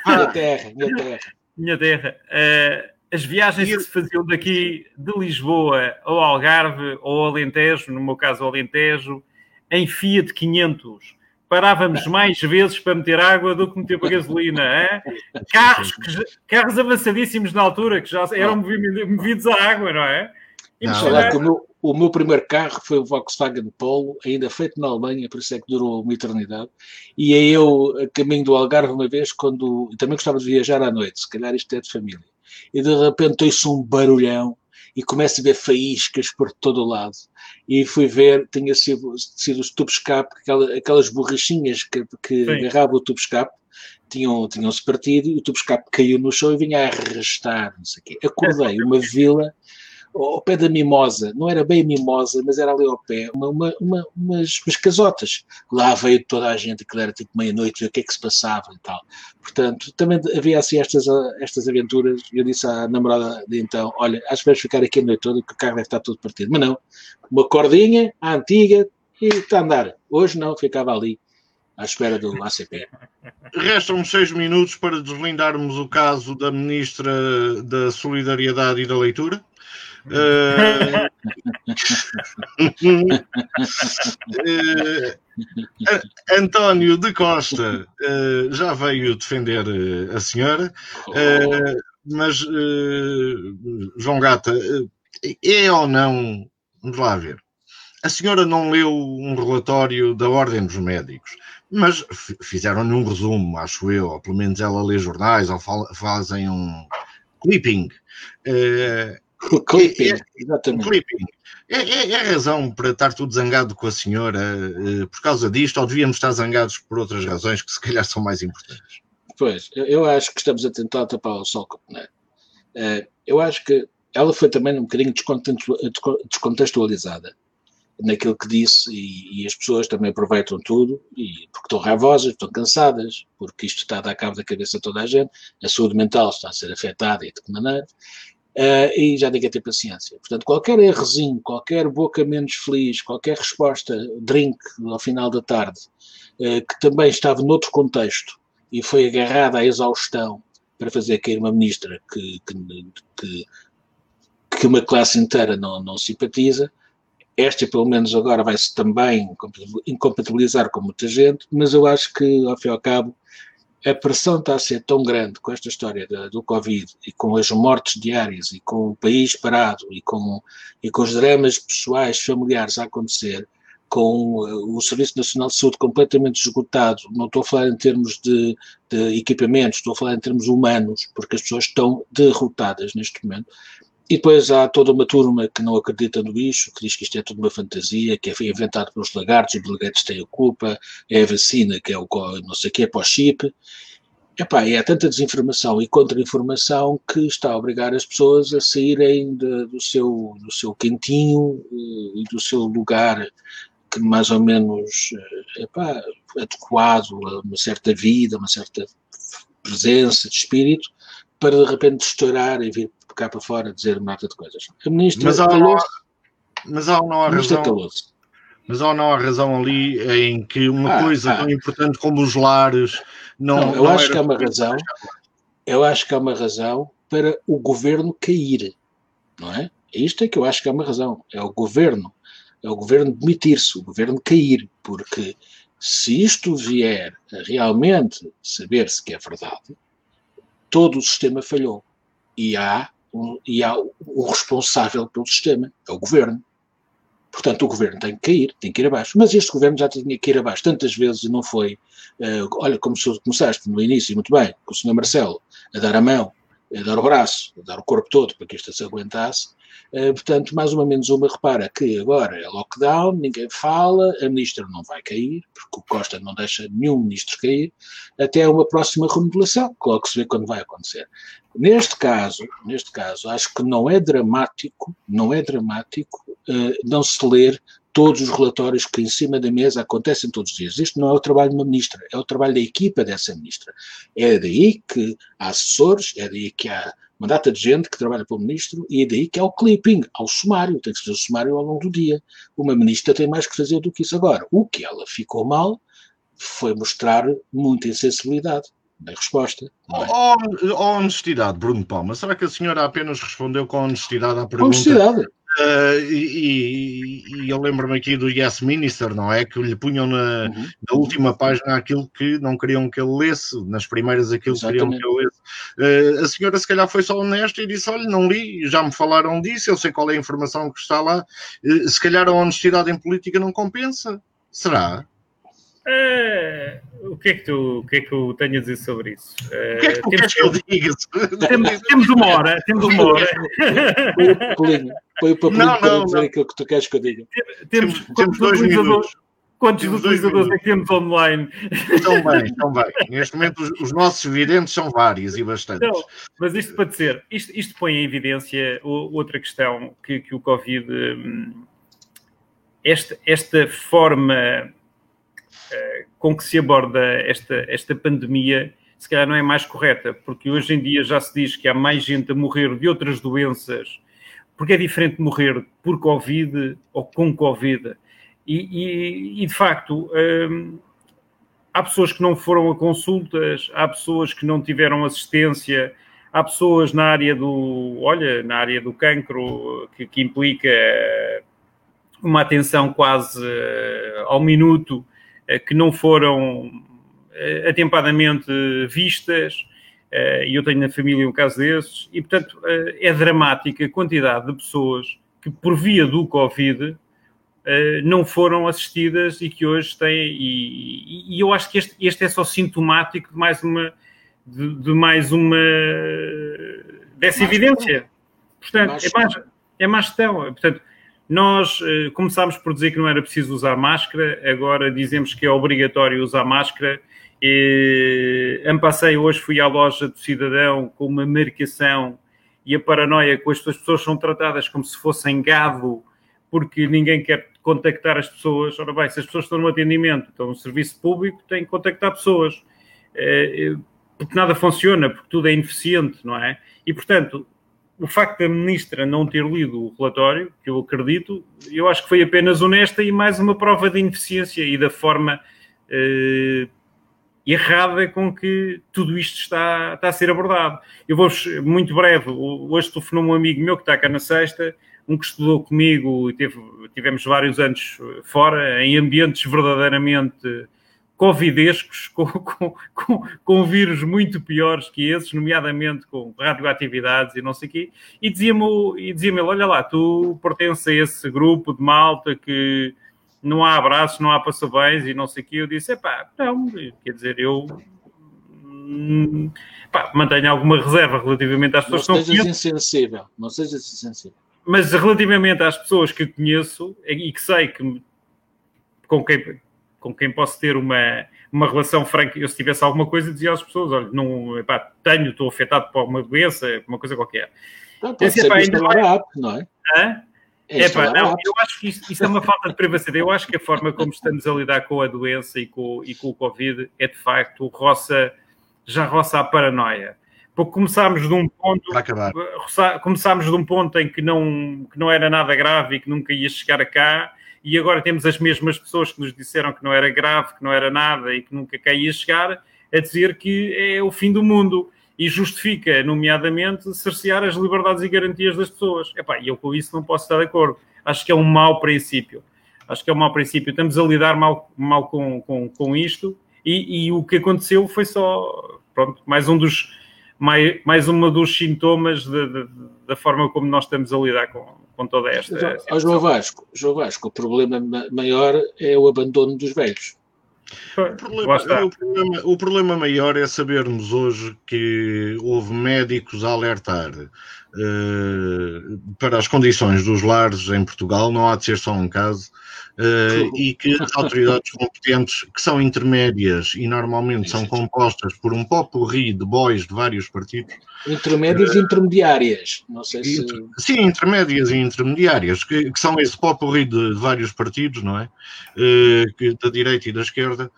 Minha terra, minha terra. minha terra. Uh, as viagens que se faziam daqui de Lisboa ao Algarve ou Alentejo, no meu caso Alentejo, em Fiat 500. Parávamos mais vezes para meter água do que meter para gasolina. É? Carros, que, carros avançadíssimos na altura, que já eram movidos a água, não é? Não, o meu primeiro carro foi o Volkswagen Polo, ainda feito na Alemanha, por isso é que durou uma eternidade. E aí eu, a caminho do Algarve, uma vez, quando também gostava de viajar à noite, se calhar isto é de família. E de repente ouço um barulhão e começo a ver faíscas por todo o lado. E fui ver, tinha sido, sido o tubo escape, aquelas, aquelas borrachinhas que, que agarravam o tubo escape, tinham, tinham-se partido e o tubo escape caiu no chão e vinha a arrastar, não sei o quê. Acordei uma vila ao pé da Mimosa, não era bem Mimosa, mas era ali ao pé, uma, uma, uma, umas, umas casotas. Lá veio toda a gente, aquilo era tipo meia-noite, o que é que se passava e tal. Portanto, também havia assim estas, estas aventuras. Eu disse à namorada de então: Olha, acho que vais ficar aqui a noite toda, que o carro deve estar todo partido. Mas não, uma cordinha, a antiga, e está a andar. Hoje não, ficava ali à espera do ACP. Restam-me seis minutos para deslindarmos o caso da Ministra da Solidariedade e da Leitura. Uh, António de Costa uh, já veio defender a senhora, mas João Gata, é ou não? Vamos lá ver. A senhora não leu um relatório da Ordem dos Médicos, mas fizeram-lhe um resumo, acho eu, ou pelo menos ela lê jornais ou fazem um clipping. Uh, clipping, é, é, exatamente. Clipping. É, é, é, a razão para estar tudo zangado com a senhora uh, por causa disto, ou devíamos estar zangados por outras razões que se calhar são mais importantes? Pois, eu, acho que estamos a tentar tapar o sol com o uh, Eu acho que ela foi também um bocadinho descontextualizada naquilo que disse e, e, as pessoas também aproveitam tudo e porque estão raivosas, estão cansadas, porque isto está a dar cabo da cabeça a toda a gente, a saúde mental está a ser afetada e de que maneira, Uh, e já ninguém tem paciência. Portanto, qualquer errozinho, qualquer boca menos feliz, qualquer resposta, drink ao final da tarde, uh, que também estava noutro contexto e foi agarrada à exaustão para fazer cair uma ministra que, que, que, que uma classe inteira não, não simpatiza, esta pelo menos agora vai-se também incompatibilizar com muita gente, mas eu acho que, ao fim e ao cabo, a pressão está a ser tão grande com esta história do, do Covid e com as mortes diárias e com o país parado e com, e com os dramas pessoais, familiares a acontecer, com o Serviço Nacional de Saúde completamente esgotado, não estou a falar em termos de, de equipamentos, estou a falar em termos humanos, porque as pessoas estão derrotadas neste momento. E depois há toda uma turma que não acredita no bicho, que diz que isto é tudo uma fantasia, que é inventado pelos lagartos, os delegados têm a culpa, é a vacina, que é o não sei o que, é para o chip. Epá, e há tanta desinformação e contra-informação que está a obrigar as pessoas a saírem de, do, seu, do seu quentinho eh, e do seu lugar que mais ou menos eh, epá, adequado a uma certa vida, uma certa presença de espírito, para de repente estourar e vir cá para fora dizer uma de coisas. A ministra mas há, há, mas há não há razão. Mas há não há razão ali em que uma ah, coisa ah. tão importante como os lares não. não eu não acho que há uma razão. Eu acho que há uma razão para o governo cair, não é? Isto é que eu acho que há uma razão. É o governo, é o governo demitir-se, o governo cair, porque se isto vier a realmente saber-se que é verdade, todo o sistema falhou e há e há o responsável pelo sistema, é o governo. Portanto, o governo tem que cair, tem que ir abaixo. Mas este governo já tinha que ir abaixo tantas vezes e não foi. Uh, olha, como começaste no início, muito bem, com o Sr. Marcelo, a dar a mão, a dar o braço, a dar o corpo todo para que isto se aguentasse. Uh, portanto, mais uma menos uma, repara que agora é lockdown, ninguém fala, a ministra não vai cair, porque o Costa não deixa nenhum ministro cair, até uma próxima remodelação, logo se vê quando vai acontecer. Neste caso, neste caso, acho que não é dramático, não é dramático uh, não se ler todos os relatórios que em cima da mesa acontecem todos os dias. Isto não é o trabalho de uma ministra, é o trabalho da equipa dessa ministra. É daí que há assessores, é daí que há uma data de gente que trabalha para o ministro e é daí que há o clipping, há o sumário, tem que fazer o sumário ao longo do dia. Uma ministra tem mais que fazer do que isso agora. O que ela ficou mal foi mostrar muita insensibilidade na resposta. É? Oh, honestidade, Bruno Palma, será que a senhora apenas respondeu com honestidade à pergunta? Honestidade. Uh, e, e, eu lembro-me aqui do Yes Minister, não é? Que lhe punham na, uhum. na, última página aquilo que não queriam que ele lesse, nas primeiras aquilo que queriam que ele lesse. A senhora, se calhar, foi só honesta e disse: Olha, não li, já me falaram disso, eu sei qual é a informação que está lá. Uh, se calhar a honestidade em política não compensa. Será? É, o, que é que tu, o que é que eu tenho a dizer sobre isso? É, o que é que, temos, que, eu diga? Temos, temos, uma hora, temos uma hora. Põe o papelinho não, para dizer aquilo que tu queres que eu diga. Temos, temos, temos dois minutos. Quantos utilizadores é que temos online? Estão bem, estão bem. Neste momento, os, os, nossos videntes são vários e bastantes. Mas isto para dizer, isto, isto põe em evidência outra questão que, que o Covid. Hum, esta, esta forma eh, com que se aborda esta, esta pandemia, se calhar não é mais correta, porque hoje em dia já se diz que há mais gente a morrer de outras doenças, porque é diferente morrer por Covid ou com Covid. E, e, e de facto, hum, há pessoas que não foram a consultas, há pessoas que não tiveram assistência, há pessoas na área do, olha, na área do cancro, que, que implica uma atenção quase eh, ao minuto eh, que não foram atempadamente vistas, e eu tenho na família um caso desses, e portanto é dramática a quantidade de pessoas que, por via do Covid, não foram assistidas e que hoje têm. E, e eu acho que este, este, é só sintomático de mais uma. de, de mais uma. dessa mais evidência. Portanto, mais é mais, é mais gestão. Portanto, nós uh, começámos por dizer que não era preciso usar máscara, agora dizemos que é obrigatório usar máscara. E, passei hoje fui à loja do cidadão com uma marcação e a paranoia com as pessoas são tratadas como se fossem gado porque ninguém quer contactar as pessoas. Ora bem, se as pessoas estão no atendimento, estão no serviço público, têm que contactar pessoas. Eh, porque nada funciona, porque tudo é ineficiente, não é? E, portanto, o facto da ministra não ter lido o relatório, que eu acredito, eu acho que foi apenas honesta e mais uma prova de ineficiência e da forma eh, errada com que tudo isto está, está a ser abordado. Eu vou muito breve. Hoje telefonou um amigo meu que está cá na sexta, um que estudou comigo e teve, tivemos vários anos fora, em ambientes verdadeiramente covidescos, com, com, com, com, vírus muito piores que esses, nomeadamente com radioatividades e não sei o quê, e dizia-me e dizia olha lá, tu pertences a esse grupo de malta que não há abraços, não há passabéns e não sei o quê. Eu disse, pá, não, quer dizer, eu hum, pá, mantenho alguma reserva relativamente às pessoas não que não sejas insensível, não sejas insensível. Mas relativamente às pessoas que conheço e que sei que com quem, com quem posso ter uma, uma relação franca, eu se tivesse alguma coisa dizia às pessoas, olha, não, epá, tenho, estou afetado por uma doença, uma coisa qualquer. Não, pode ser ainda vai... app, não é? Hã? É, pá, não, eu acho que isso, isso, é uma falta de privacidade. Eu acho que a forma como estamos a lidar com a doença e com, e com o Covid é de facto roça, já roça a paranoia. Porque começámos de um ponto. Começámos de um ponto em que não, que não era nada grave e que nunca ia chegar a cá, e agora temos as mesmas pessoas que nos disseram que não era grave, que não era nada e que nunca cá ia chegar, a dizer que é o fim do mundo e justifica, nomeadamente, cercear as liberdades e garantias das pessoas. Epá, e eu com isso não posso estar de acordo. Acho que é um mau princípio. Acho que é um mau princípio. Estamos a lidar mal, mal com, com, com isto e, e o que aconteceu foi só, pronto, mais um dos, mais, mais uma dos sintomas de, de, da forma como nós estamos a lidar com, com toda esta. Mas, João Vasco, João Vasco, o problema maior é o abandono dos velhos. O problema, o, problema, o problema, maior é sabermos hoje que houve médicos a alertar uh, para as condições dos lares em Portugal, não há de ser só um caso, uh, e que as autoridades competentes, que são intermédias e normalmente são compostas por um popurri de bois de vários partidos. Intermédias e uh, intermediárias, não sei se. Sim, intermédias e intermediárias, que, que são esse popurri de, de vários partidos, não é? que, da direita e da esquerda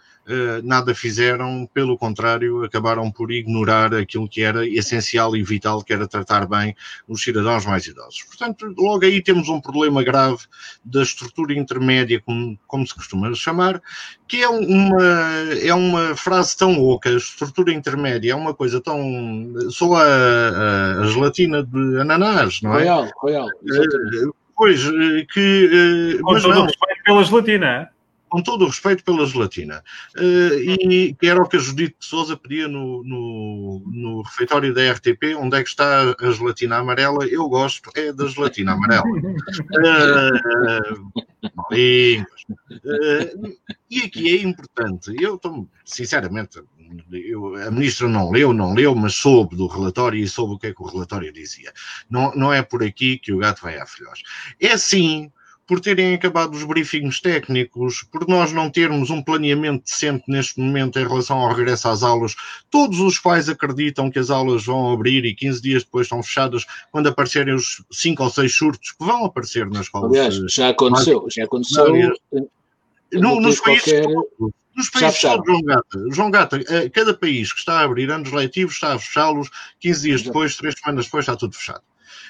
nada fizeram, pelo contrário, acabaram por ignorar aquilo que era essencial e vital, que era tratar bem os cidadãos mais idosos. Portanto, logo aí temos um problema grave da estrutura intermédia, como, como se costuma chamar, que é uma, é uma frase tão oca, a estrutura intermédia é uma coisa tão. só a, a, a gelatina de ananás, não é? Royal, royal. Uh, pois, que. Uh, Com todo não, respeito pela gelatina, é? Com todo o respeito pela gelatina. Uh, e que era o que a Judite de Souza pedia no, no, no, refeitório da RTP, onde é que está a gelatina amarela? Eu gosto, é da gelatina amarela. Uh, e, aqui é importante, eu estou, sinceramente, eu, a ministra não leu, não leu, mas soube do relatório e soube o que é que o relatório dizia. Não, não é por aqui que o gato vai à filhós. É sim por terem acabado os briefings técnicos, por nós não termos um planeamento decente neste momento em relação ao regresso às aulas. Todos os pais acreditam que as aulas vão abrir e 15 dias depois estão fechadas quando aparecerem os 5 ou 6 surtos que vão aparecer na escola. Aliás, já aconteceu, já aconteceu. No, nos países qualquer... Nos países todos, João Gata, João Gata, eh, cada país que está a abrir anos letivos está a fechá-los 15 dias depois, 3 semanas depois está tudo fechado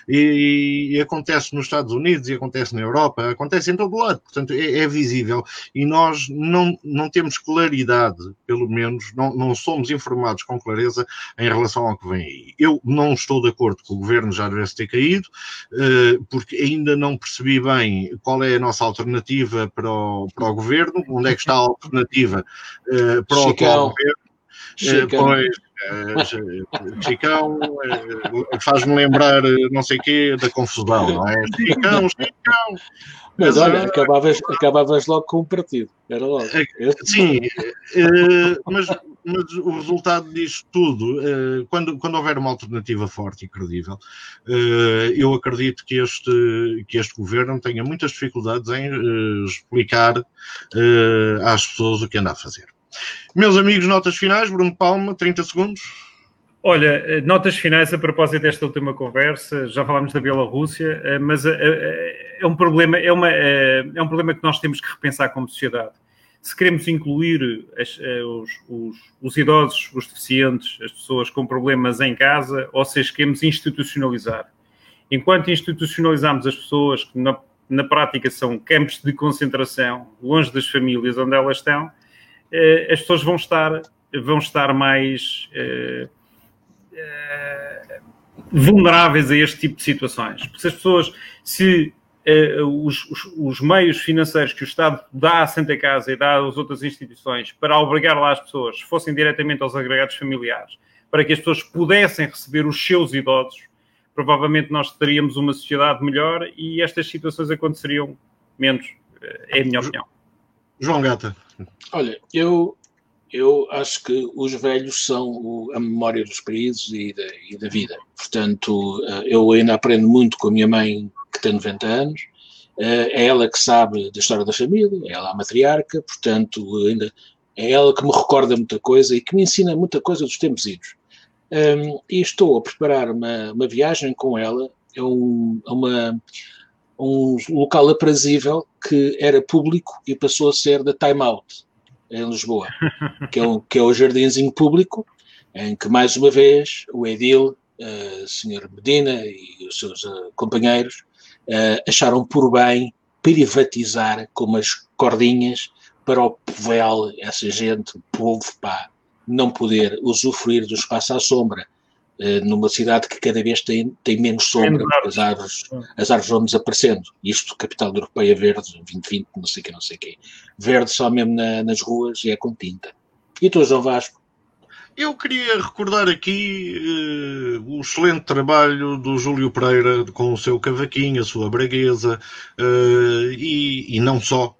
e, e, acontece nos Estados Unidos e acontece na Europa, acontece em todo lado, portanto é, é, visível e nós não, não temos claridade, pelo menos, não, não somos informados com clareza em relação ao que vem aí. Eu não estou de acordo que o governo já devesse ter caído, eh, porque ainda não percebi bem qual é a nossa alternativa para o, para o governo, onde é que está a alternativa eh, para o atual governo. Chicão. Pois, é, Chicão é, faz-me lembrar não sei o quê da confusão, não é? Chicão, Chicão. Mas olha, acabavas, acabavas logo com um partido, era logo. Sim, mas, mas o resultado disto tudo, quando, quando houver uma alternativa forte e credível, eu acredito que este, que este governo tenha muitas dificuldades em explicar às pessoas o que anda a fazer. Meus amigos, notas finais, Bruno Palma, 30 segundos. Olha, eh, notas finais a propósito desta última conversa, já falámos da Bielorrússia, eh, mas eh, é um problema, é, uma, é um problema que nós temos que repensar como sociedade. Se queremos incluir as, os, os, os, idosos, os deficientes, as pessoas com problemas em casa, ou se queremos institucionalizar. Enquanto institucionalizamos as pessoas que na, na prática são campos de concentração, longe das famílias onde elas estão, as pessoas vão estar, vão estar mais eh, eh, vulneráveis a este tipo de situações. Porque se as pessoas, se os, os, os, meios financeiros que o Estado dá à Santa Casa e dá às outras instituições para obrigar lá as pessoas fossem diretamente aos agregados familiares, para que as pessoas pudessem receber os seus idosos, provavelmente nós teríamos uma sociedade melhor e estas situações aconteceriam menos, é a minha opinião. João Gata. Olha, eu, Eu acho que os velhos são o, a memória dos países e da, e da, vida. Portanto, eu ainda aprendo muito com a minha mãe, que tem 90 anos. É ela que sabe da história da família, é ela a matriarca, portanto, ainda é ela que me recorda muita coisa e que me ensina muita coisa dos tempos idos. Um, e estou a preparar uma, uma viagem com ela a, um, a uma, um local aprazível que era público e passou a ser da Time Out, em Lisboa, que é, um, que é o jardinzinho público, em que, mais uma vez, o Edil, uh, Sr. Medina e os seus uh, companheiros uh, acharam por bem privatizar com umas cordinhas para o povel, essa gente, o povo, pá, não poder usufruir do espaço à sombra numa cidade que cada vez tem, tem menos sombra, é as árvores, as árvores vão desaparecendo. Isto, capital europeia verde, 2020, não sei o que, não sei o que. Verde só mesmo na, nas ruas e é com tinta. E tu, João Vasco? Eu queria recordar aqui uh, o excelente trabalho do Júlio Pereira com o seu cavaquinho, a sua braguesa, uh, e, e, não só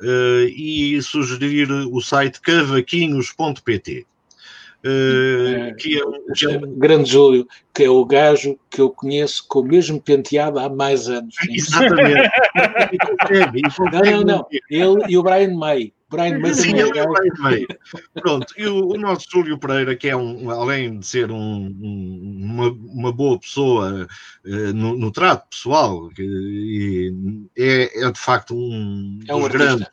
uh, e sugerir o site cavaquinhos.pt. Uh, que é, que é um... Grande Júlio, que é o gajo que eu conheço com o mesmo penteado há mais anos. Exatamente. não, não, não. Ele e o Brian May. Brian May Sim, ele é o Brian May. Pronto, e o, o, nosso Júlio Pereira, que é um, além de ser um, um, uma, uma, boa pessoa uh, no, no, trato pessoal, que, é, é, de facto um é um dos grandes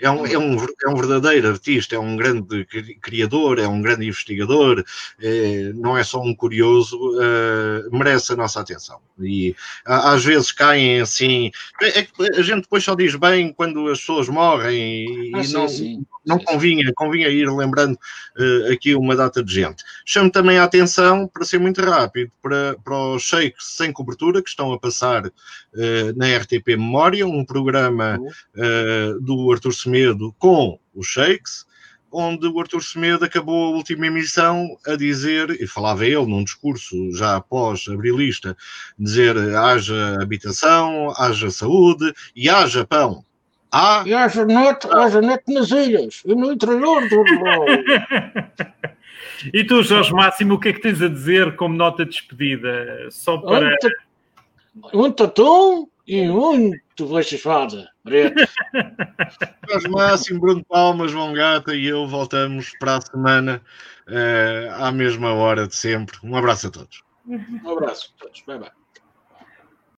é um, é, um, é um verdadeiro artista, é um grande criador, é um grande investigador, é, não é só um curioso, é, merece a nossa atenção. E às vezes caem assim. É, é a gente depois só diz bem quando as pessoas morrem e, ah, sim, não, sim. não convinha, convinha ir lembrando uh, aqui uma data de gente. Chamo também a atenção, para ser muito rápido, para, para os shakes sem cobertura que estão a passar uh, na RTP Memória, um programa uh, do Artur Semedo com os shakes onde o Artur Semedo acabou a última emissão a dizer, e falava ele num discurso já após abrilista, dizer haja habitação, haja saúde e haja pão. Há... E haja net, haja net nas ilhas e no interior do E tu, Jorge Máximo, o que é que tens a dizer como nota de despedida? Só para... Um tatum e muito fechada. Jorge Máximo, Bruno Palmas, João Gata e eu voltamos para a semana uh, à mesma hora de sempre. Um abraço a todos. Um abraço a todos. Bye bye.